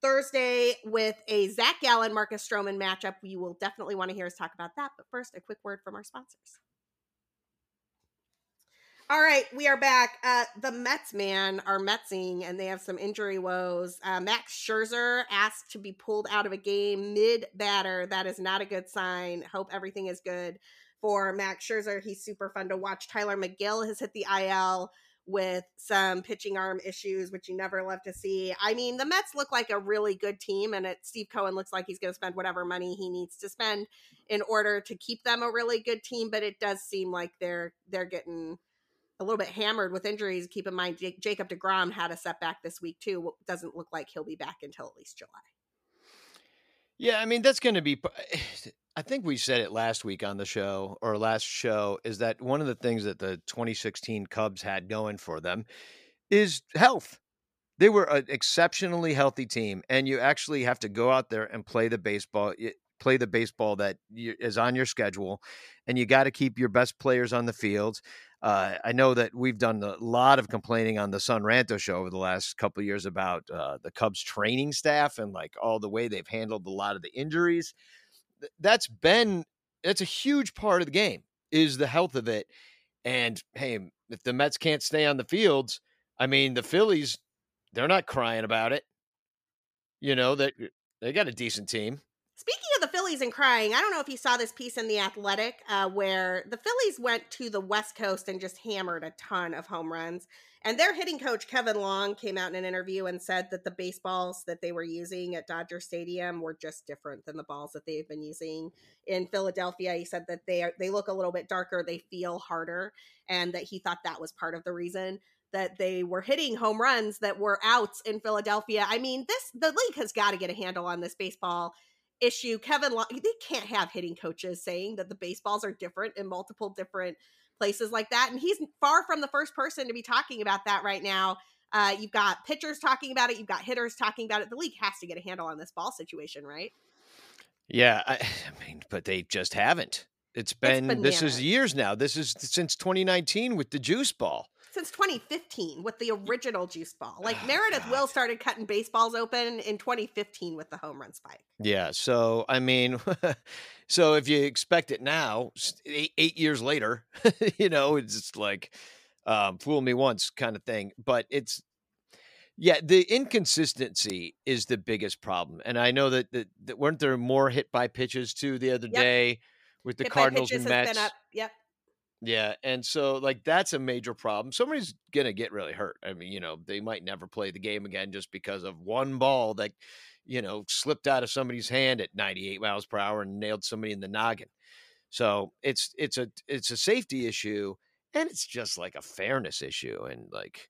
Thursday with a Zac Gallen Marcus Stroman matchup. You will definitely want to hear us talk about that. But first, a quick word from our sponsors. All right, we are back. Uh, the Mets, man, are Metsing, and they have some injury woes. Uh, Max Scherzer asked to be pulled out of a game mid batter. That is not a good sign. Hope everything is good for Max Scherzer. He's super fun to watch. Tylor Megill has hit the IL with some pitching arm issues, which you never love to see. I mean, the Mets look like a really good team, and it, Steve Cohen looks like he's going to spend whatever money he needs to spend in order to keep them a really good team. But it does seem like they're they're getting a little bit hammered with injuries. Keep in mind, J- Jacob DeGrom had a setback this week too. Doesn't look like he'll be back until at least July. Yeah, I mean that's going to be. Eh, I think we said it last week on the show or last show is that one of the things that the 2016 Cubs had going for them is health. They were an exceptionally healthy team, and you actually have to go out there and play the baseball play the baseball that is on your schedule, and you got to keep your best players on the field. Uh, I know that we've done a lot of complaining on the Sun Ranto show over the last couple years about uh, the Cubs training staff and like all the way they've handled a lot of the injuries. That's been that's a huge part of the game is the health of it. And hey, if the Mets can't stay on the fields, I mean the Phillies, they're not crying about it. You know that they got a decent team. Speaking of the Phillies and crying, I don't know if you saw this piece in The Athletic uh, where the Phillies went to the West Coast and just hammered a ton of home runs. And their hitting coach, Kevin Long, came out in an interview and said that the baseballs that they were using at Dodger Stadium were just different than the balls that they've been using in Philadelphia. He said that they are, they look a little bit darker, they feel harder, and that he thought that was part of the reason that they were hitting home runs that were outs in Philadelphia. I mean, this the league has got to get a handle on this baseball issue. Kevin, Long, they can't have hitting coaches saying that the baseballs are different in multiple different places like that. And he's far from the first person to be talking about that right now. Uh, you've got pitchers talking about it. You've got hitters talking about it. The league has to get a handle on this ball situation, right? Yeah, I, I mean, but they just haven't. It's been it's this is years now. This is since 2019 with the juice ball. Since 2015 with the original juice ball. Like oh, Meredith God. Will started cutting baseballs open in 2015 with the home run spike. Yeah. So I mean, so if you expect it now, eight, eight years later, you know, it's just like um, fool me once kind of thing. But it's yeah, the inconsistency is the biggest problem, and I know that, that, that weren't there more hit by pitches too the other yep. day with the hit Cardinals and Mets. Yep. Yeah, and so like that's a major problem. Somebody's gonna get really hurt. I mean, you know, they might never play the game again just because of one ball that, you know, slipped out of somebody's hand at 98 miles per hour and nailed somebody in the noggin. So it's it's a it's a safety issue and it's just like a fairness issue and like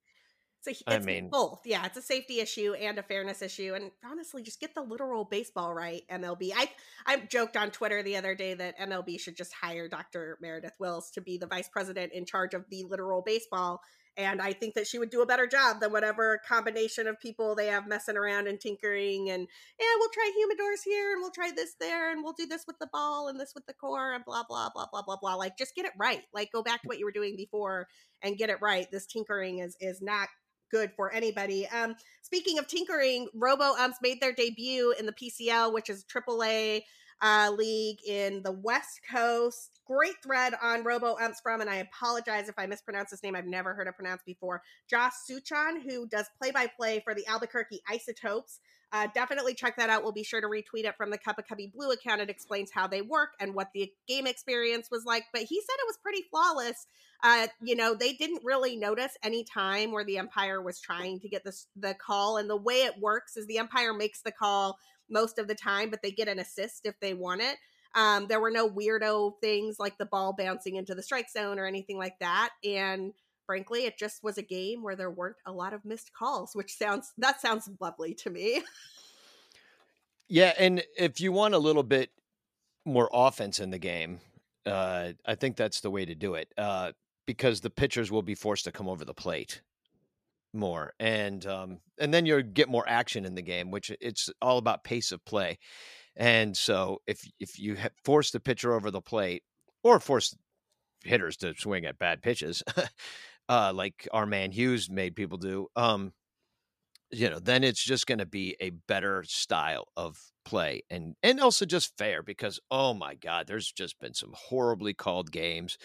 so it's I mean, both. Yeah, it's a safety issue and a fairness issue. And honestly, just get the literal baseball right, MLB. I I joked on Twitter the other day that MLB should just hire Dr. Meredith Wills to be the vice president in charge of the literal baseball. And I think that she would do a better job than whatever combination of people they have messing around and tinkering and yeah, we'll try humidors here and we'll try this there and we'll do this with the ball and this with the core and blah blah blah blah blah blah. Like just get it right. Like go back to what you were doing before and get it right. This tinkering is is not good for anybody. Um, speaking of tinkering, Robo Umps made their debut in the PCL, which is AAA uh, league in the West Coast. Great thread on Robo Umps from, and I apologize if I mispronounce his name. I've never heard it pronounced before. Josh Suchon, who does play by play for the Albuquerque Isotopes. Uh, definitely check that out. We'll be sure to retweet it from the Cup of Cubby Blue account. It explains how they work and what the game experience was like. But he said it was pretty flawless. Uh, you know, they didn't really notice any time where the umpire was trying to get this the call. And the way it works is the umpire makes the call most of the time, but they get an assist if they want it. Um, there were no weirdo things like the ball bouncing into the strike zone or anything like that. And frankly, it just was a game where there weren't a lot of missed calls, which sounds that sounds lovely to me. yeah, and if you want a little bit more offense in the game, uh, I think that's the way to do it uh, because the pitchers will be forced to come over the plate more, and um, and then you'll get more action in the game, which it's all about pace of play. And so if if you force the pitcher over the plate or force hitters to swing at bad pitches, uh, like our man Hughes made people do, um, you know, then it's just going to be a better style of play and and also just fair because oh my god, there's just been some horribly called games.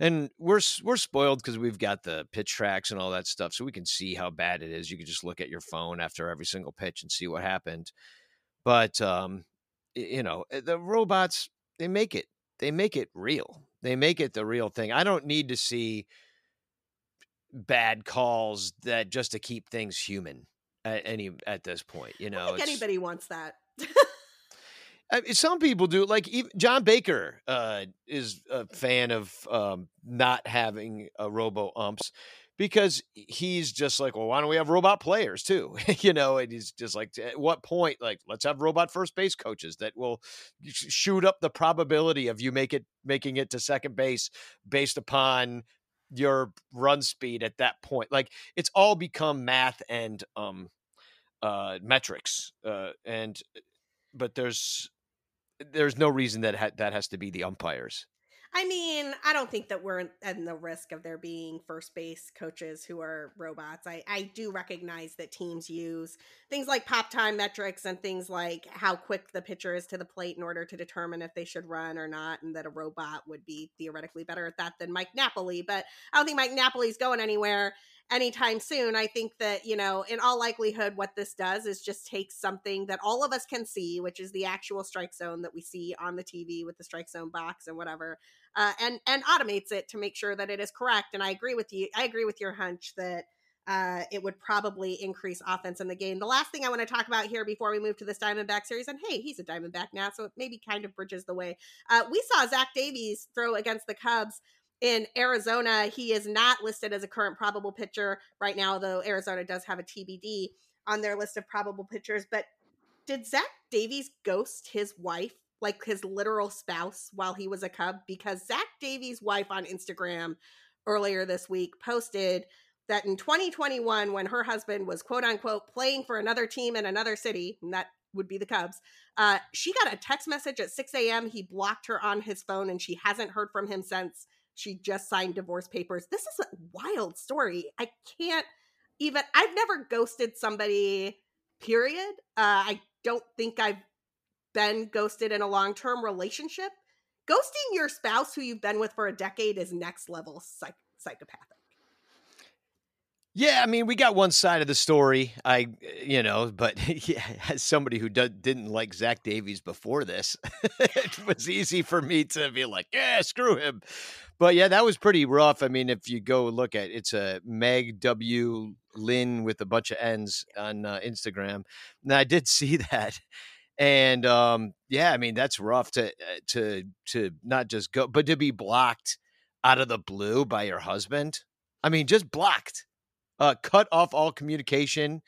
And we're we're spoiled because we've got the pitch tracks and all that stuff, so we can see how bad it is. You can just look at your phone after every single pitch and see what happened. But um, you know, eh, the robots they make it they make it real. They make it the real thing. I don't need to see bad calls that just to keep things human at any at this point. You know, anybody wants that. I mean, some people do. Like even John Baker uh, is a fan of um, not having a robo umps because he's just like, well, why don't we have robot players too? you know, and he's just like, at what point, like, let's have robot first base coaches that will shoot up the probability of you make it making it to second base based upon your run speed at that point. Like, it's all become math and um uh metrics uh and but there's there's no reason that ha- that has to be the umpires I mean, I don't think that we're in the risk of there being first base coaches who are robots. I, I do recognize that teams use things like pop time metrics and things like how quick the pitcher is to the plate in order to determine if they should run or not, and that a robot would be theoretically better at that than Mike Napoli. But I don't think Mike Napoli's going anywhere anytime soon. I think that, you know, in all likelihood, what this does is just take something that all of us can see, which is the actual strike zone that we see on the TV with the strike zone box and whatever, uh, and and automates it to make sure that it is correct. And I agree with you. I agree with your hunch that. Uh, it would probably increase offense in the game. The last thing I want to talk about here before we move to this Diamondback series, and hey, he's a Diamondback now, so it maybe kind of bridges the way. Uh, we saw Zach Davies throw against the Cubs in Arizona, he is not listed as a current probable pitcher right now, though Arizona does have a TBD on their list of probable pitchers. But did Zach Davies ghost his wife, like his literal spouse, while he was a Cub? Because Zach Davies' wife on Instagram earlier this week posted that in 2021, when her husband was quote unquote playing for another team in another city, and that would be the Cubs. Uh, she got a text message at 6 a.m. He blocked her on his phone and she hasn't heard from him since. She just signed divorce papers. This is a wild story. I can't even, I've never ghosted somebody, period. Uh, I don't think I've been ghosted in a long term relationship. Ghosting your spouse who you've been with for a decade is next level psych- psychopathic. Yeah, I mean, we got one side of the story. I, you know, but yeah, as somebody who did, didn't like Zach Davies before this, it was easy for me to be like, yeah, screw him. But yeah, that was pretty rough. I mean, if you go look at it's a Meg W Lynn with a bunch of N's on uh, Instagram, and I did see that. And um, yeah, I mean that's rough to uh, to to not just go, but to be blocked out of the blue by your husband. I mean, just blocked uh, cut off all communication.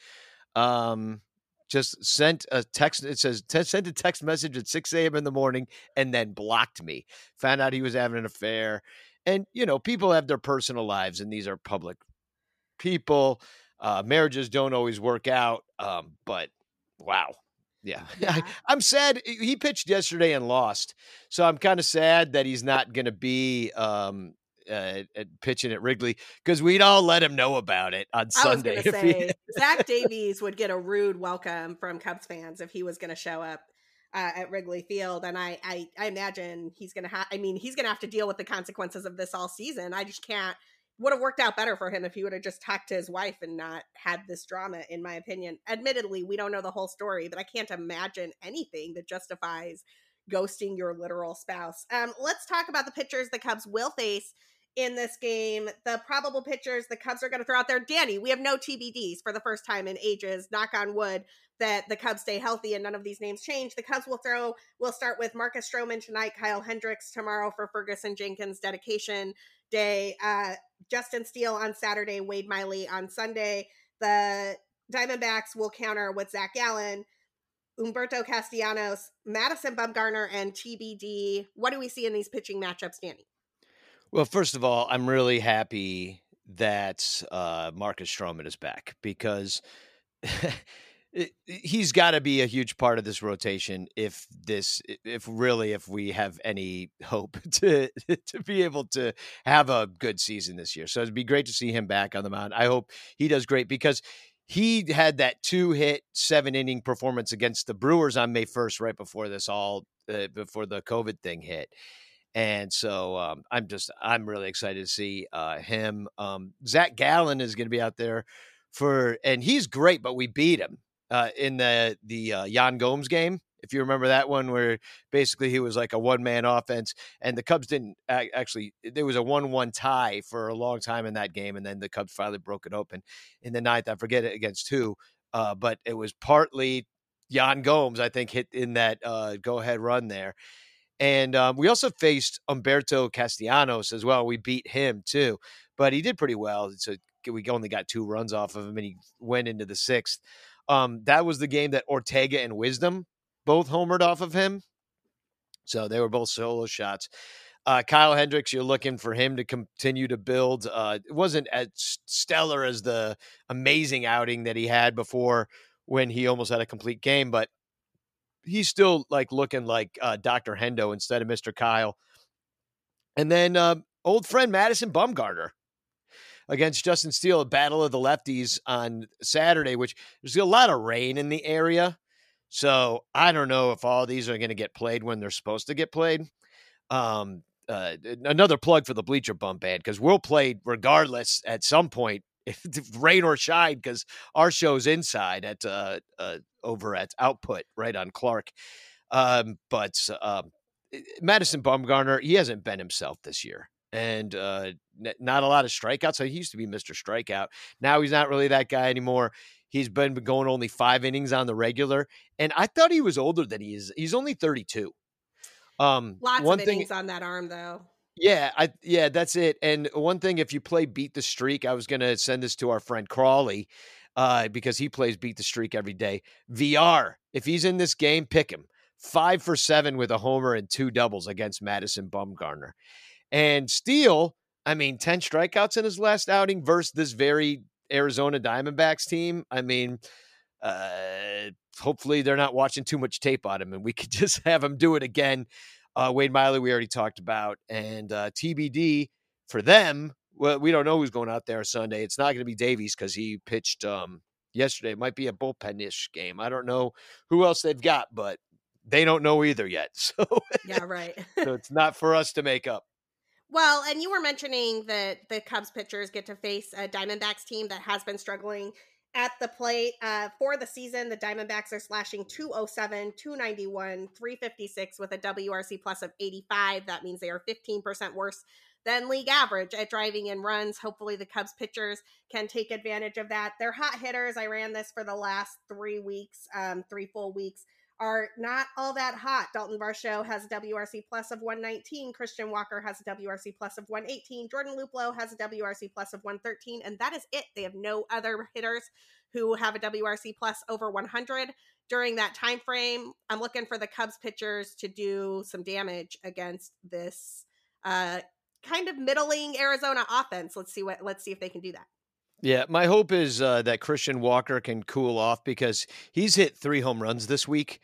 Um, just sent a text. It says sent a text message at 6 a.m. in the morning and then blocked me. Found out he was having an affair. And, you know, people have their personal lives and these are public people. Uh, marriages don't always work out. Um, but wow. Yeah. yeah. I, am sad. He pitched yesterday and lost. So I'm kind of sad that he's not going to be um, uh, pitching at Wrigley because we'd all let him know about it on Sunday. I was say, he... Zach Davies would get a rude welcome from Cubs fans if he was going to show up uh, at Wrigley Field, and I, I, I imagine he's going to have. I mean, he's going to have to deal with the consequences of this all season. I just can't. Would have worked out better for him if he would have just talked to his wife and not had this drama. In my opinion, admittedly, we don't know the whole story, but I can't imagine anything that justifies ghosting your literal spouse. Um, let's talk about the pitchers the Cubs will face in this game. The probable pitchers the Cubs are going to throw out there. Danny, we have no TBDs for the first time in ages. Knock on wood that the Cubs stay healthy and none of these names change. The Cubs will throw. We'll start with Marcus Stroman tonight, Kyle Hendricks tomorrow for Ferguson Jenkins dedication day. Uh, Justin Steele on Saturday, Wade Miley on Sunday. The Diamondbacks will counter with Zac Gallen, Humberto Castellanos, Madison Bumgarner, and TBD. What do we see in these pitching matchups, Danny? Well, first of all, I'm really happy that uh, Marcus Stroman is back because it, he's got to be a huge part of this rotation if this if really if we have any hope to to be able to have a good season this year. So it'd be great to see him back on the mound. I hope he does great because he had that two hit seven inning performance against the Brewers on May 1st right before this all uh, before the COVID thing hit and so um, I'm just I'm really excited to see uh, him. Um, Zac Gallen is going to be out there for, and he's great, but we beat him uh, in the the uh, Yan Gomes game. If you remember that one, where basically he was like a one man offense, and the Cubs didn't actually. There was a one one tie for a long time in that game, and then the Cubs finally broke it open in the ninth. I forget it against who, uh, but it was partly Yan Gomes. I think hit in that uh, go ahead run there and um, we also faced Humberto Castellanos as well. We beat him too, but he did pretty well. So we only got two runs off of him, and he went into the sixth. Um, that was the game that Ortega and Wisdom both homered off of him. So they were both solo shots. Uh, Kyle Hendricks, you're looking for him to continue to build. Uh, it wasn't as stellar as the amazing outing that he had before when he almost had a complete game, but he's still like looking like uh, Dr. Hendo instead of Mr. Kyle. And then uh, old friend Madison Bumgarner against Justin Steele, a battle of the lefties on Saturday, which there's a lot of rain in the area. So I don't know if all these are going to get played when they're supposed to get played. Um, uh, another plug for the Bleacher Bum Band because we'll play regardless at some point if, if rain or shine because our show's inside at uh, uh, over at Output right on Clark. Um, but um, Madison Bumgarner, he hasn't been himself this year. And uh, n- not a lot of strikeouts. So he used to be Mr. Strikeout. Now he's not really that guy anymore. He's been going only five innings on the regular. And I thought he was older than he is. He's only 32. Um, Lots one of innings thing, on that arm, though. Yeah, I yeah, that's it. And one thing, if you play beat the streak, I was gonna send this to our friend Crawley, uh, because he plays beat the streak every day. VR, if he's in this game, pick him. Five for seven with a homer and two doubles against Madison Bumgarner. And Steele, I mean, 10 strikeouts in his last outing versus this very Arizona Diamondbacks team. I mean, uh, hopefully they're not watching too much tape on him, and we could just have him do it again. Uh, Wade Miley, we already talked about, and uh, TBD for them. Well, we don't know who's going out there Sunday. It's not going to be Davies because he pitched um, yesterday. It might be a bullpen-ish game. I don't know who else they've got, but they don't know either yet. So yeah, right. so it's not for us to make up. Well, and you were mentioning that the Cubs pitchers get to face a Diamondbacks team that has been struggling at the plate. Uh, for the season, the Diamondbacks are slashing 207, 291, 356 with a WRC plus of 85. That means they are 15% worse than league average at driving in runs. Hopefully, the Cubs pitchers can take advantage of that. They're hot hitters. I ran this for the last three weeks, um, three full weeks are not all that hot. Dalton Varsho has a WRC plus of 119. Christian Walker has a WRC plus of 118. Jordan Luplow has a WRC plus of 113. And that is it. They have no other hitters who have a WRC plus over 100 during that time frame. I'm looking for the Cubs pitchers to do some damage against this uh, kind of middling Arizona offense. Let's see what let's see if they can do that. Yeah, my hope is uh, that Christian Walker can cool off because he's hit three home runs this week,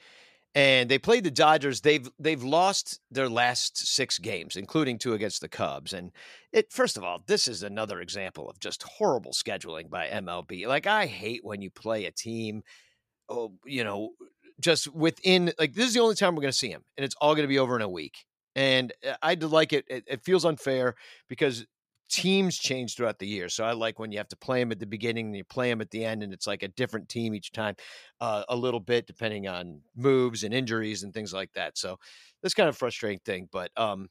and they played the Dodgers. They've they've lost their last six games, including two against the Cubs. And it first of all, this is another example of just horrible scheduling by MLB. Like I hate when you play a team, oh, you know, just within like this is the only time we're going to see him, and it's all going to be over in a week. And uh, I like it. It feels unfair because teams change throughout the year. So I like when you have to play them at the beginning and you play them at the end, and it's like a different team each time, uh, a little bit depending on moves and injuries and things like that. So that's kind of frustrating thing, but um,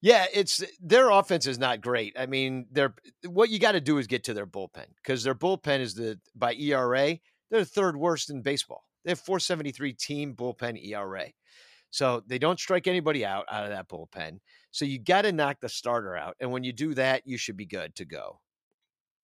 yeah, it's their offense is not great. I mean, they're what you got to do is get to their bullpen because their bullpen is the by ERA they're third worst in baseball. They have 473 team bullpen ERA. So they don't strike anybody out out of that bullpen. So you got to knock the starter out. And when you do that, you should be good to go.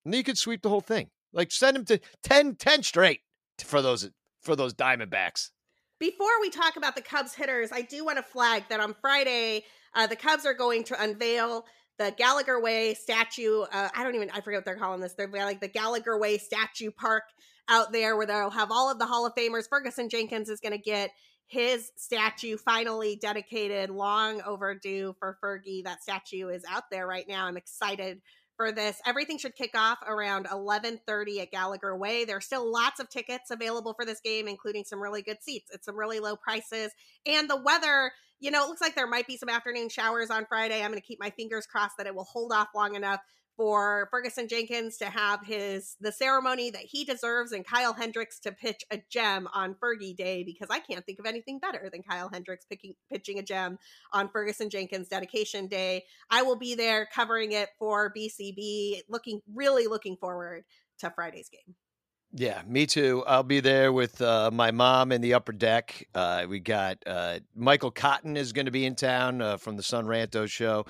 And then you could sweep the whole thing. Like send them to 10, 10 straight for those for those Diamondbacks. Before we talk about the Cubs hitters, I do want to flag that on Friday, uh, the Cubs are going to unveil the Gallagher Way statue. Uh, I don't even I forget what they're calling this. They're like the Gallagher Way statue park out there where they'll have all of the Hall of Famers. Ferguson Jenkins is going to get his statue finally dedicated, long overdue for Fergie. That statue is out there right now. I'm excited for this. Everything should kick off around 11:30 at Gallagher Way. There's still lots of tickets available for this game, including some really good seats at some really low prices. And the weather, you know, it looks like there might be some afternoon showers on Friday. I'm going to keep my fingers crossed that it will hold off long enough for Ferguson Jenkins to have his the ceremony that he deserves and Kyle Hendricks to pitch a gem on Fergie Day because I can't think of anything better than Kyle Hendricks picking pitching a gem on Ferguson Jenkins dedication day. I will be there covering it for BCB looking really looking forward to Friday's game. Yeah, me too. I'll be there with uh, my mom in the upper deck. Uh, we got uh, Michael Cotton is going to be in town uh, from the Sun Ranto show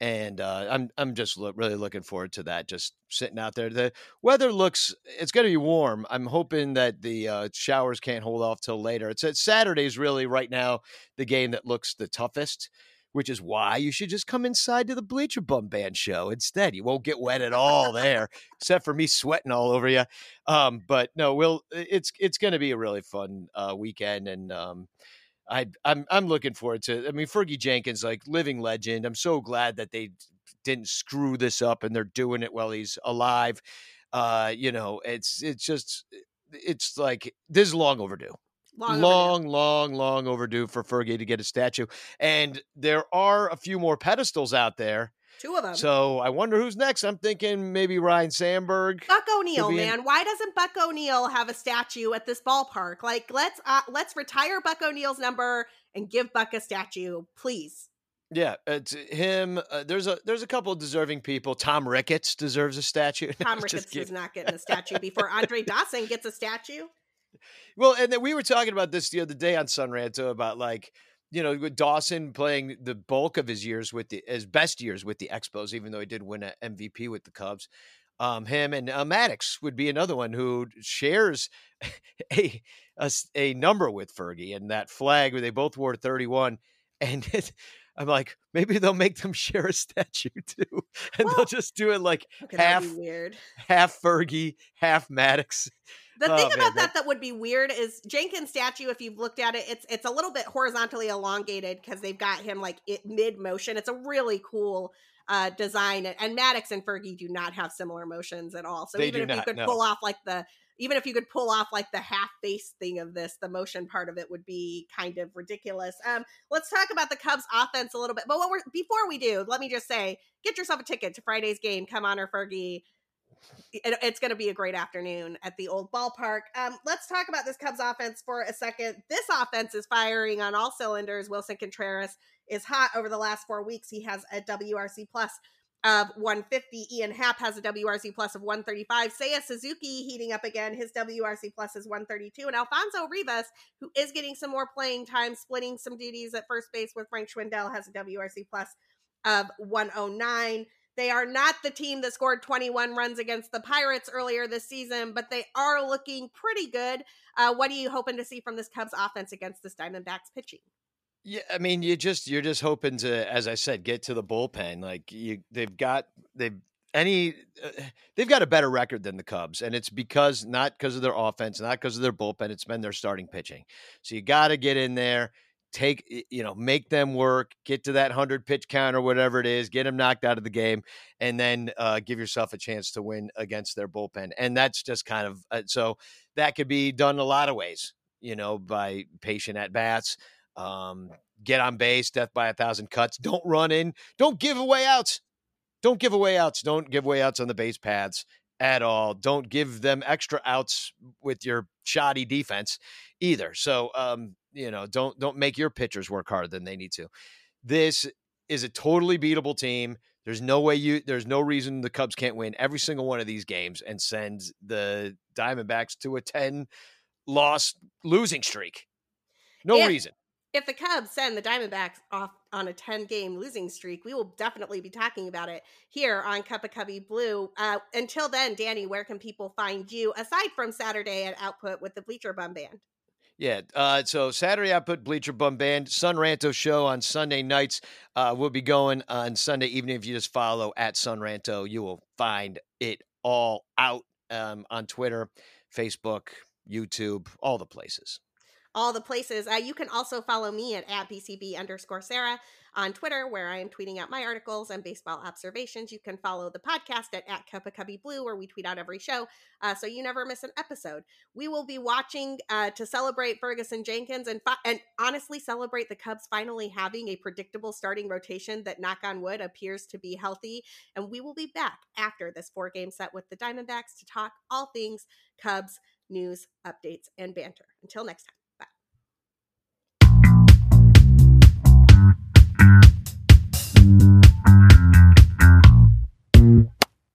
and uh, I'm I'm just lo- really looking forward to that. Just sitting out there. The weather looks it's going to be warm. I'm hoping that the uh, showers can't hold off till later. It's, it's Saturday's really right now the game that looks the toughest. Which is why you should just come inside to the Bleacher Bum Band show instead. You won't get wet at all there, except for me sweating all over you. Um, but no, we'll. It's it's going to be a really fun uh, weekend, and um, I I'm I'm looking forward to. I mean, Fergie Jenkins, like living legend. I'm so glad that they didn't screw this up and they're doing it while he's alive. Uh, you know, it's it's just it's like this is long overdue. Long, long, overdue. long, long overdue for Fergie to get a statue. And there are a few more pedestals out there Two of them. So I wonder who's next. I'm thinking maybe Ryne Sandberg. Buck O'Neil, man. In- Why doesn't Buck O'Neil have a statue at this ballpark? Like, let's uh, let's retire Buck O'Neil's number and give Buck a statue, please. Yeah, it's him. Uh, there's a there's a couple of deserving people. Tom Ricketts deserves a statue. Tom Ricketts is not getting a statue before Andre Dawson gets a statue. Well, and then we were talking about this the other day on Sun Ranto about like you know, with Dawson playing the bulk of his years with the his best years with the Expos, even though he did win an MVP with the Cubs. Um, him and uh, Maddux would be another one who shares a, a, a number with Fergie and that flag where they both wore 31. And it, I'm like, maybe they'll make them share a statue too, and well, they'll just do it like half weird, half Fergie, half Maddux. The oh, thing man, about that, that that would be weird is Jenkins' statue. If you've looked at it, it's it's a little bit horizontally elongated because they've got him like it mid motion. It's a really cool uh, design, and Maddux and Fergie do not have similar motions at all. So they even if not, you could no. pull off like the even if you could pull off like the half face thing of this, the motion part of it would be kind of ridiculous. Um, let's talk about the Cubs offense a little bit. But what we're before we do, let me just say, get yourself a ticket to Friday's game. Come on, or Fergie. It, it's going to be a great afternoon at the old ballpark. Um, let's talk about this Cubs offense for a second. This offense is firing on all cylinders. Willson Contreras is hot over the last four weeks. He has a WRC plus of 150. Ian Happ has a WRC plus of 135. Seiya Suzuki heating up again. His WRC plus is 132. And Alfonso Rivas, who is getting some more playing time, splitting some duties at first base with Frank Schwindel, has a WRC plus of 109. They are not the team that scored 21 runs against the Pirates earlier this season, but they are looking pretty good. Uh, what are you hoping to see from this Cubs offense against this Diamondbacks pitching? Yeah, I mean, you just you're just hoping to, as I said, get to the bullpen. Like you, they've got they've any uh, they've got a better record than the Cubs, and it's because not because of their offense, not because of their bullpen. It's been their starting pitching. So you got to get in there, take you know, make them work, get to that hundred pitch count or whatever it is, get them knocked out of the game, and then uh, give yourself a chance to win against their bullpen. And that's just kind of uh, so that could be done a lot of ways. You know, by patient at bats um, get on base, death by a thousand cuts. Don't run in. Don't give away outs. Don't give away outs. Don't give away outs on the base paths at all. Don't give them extra outs with your shoddy defense either. So, um, you know, don't don't make your pitchers work harder than they need to. This is a totally beatable team. There's no way you there's no reason the Cubs can't win every single one of these games and send the Diamondbacks to a 10 loss losing streak. No yeah. reason if the Cubs send the Diamondbacks off on a 10 game losing streak, we will definitely be talking about it here on Cup of Cubby Blue. Uh, until then, Danny, where can people find you aside from Saturday at Output with the Bleacher Bum Band? Yeah. Uh, so Saturday, I put Bleacher Bum Band, Sun Ranto show on Sunday nights. Uh, we'll be going on Sunday evening. If you just follow at Sun Ranto, you will find it all out um, on Twitter, Facebook, YouTube, all the places all the places. Uh, you can also follow me at, at BCB underscore Sarah on Twitter, where I am tweeting out my articles and baseball observations. You can follow the podcast at, at Cup of Cubby Blue, where we tweet out every show, uh, so you never miss an episode. We will be watching uh, to celebrate Ferguson Jenkins and fi- and honestly celebrate the Cubs finally having a predictable starting rotation that, knock on wood, appears to be healthy. And we will be back after this four game set with the Diamondbacks to talk all things Cubs news, updates, and banter. Until next time. Thank you.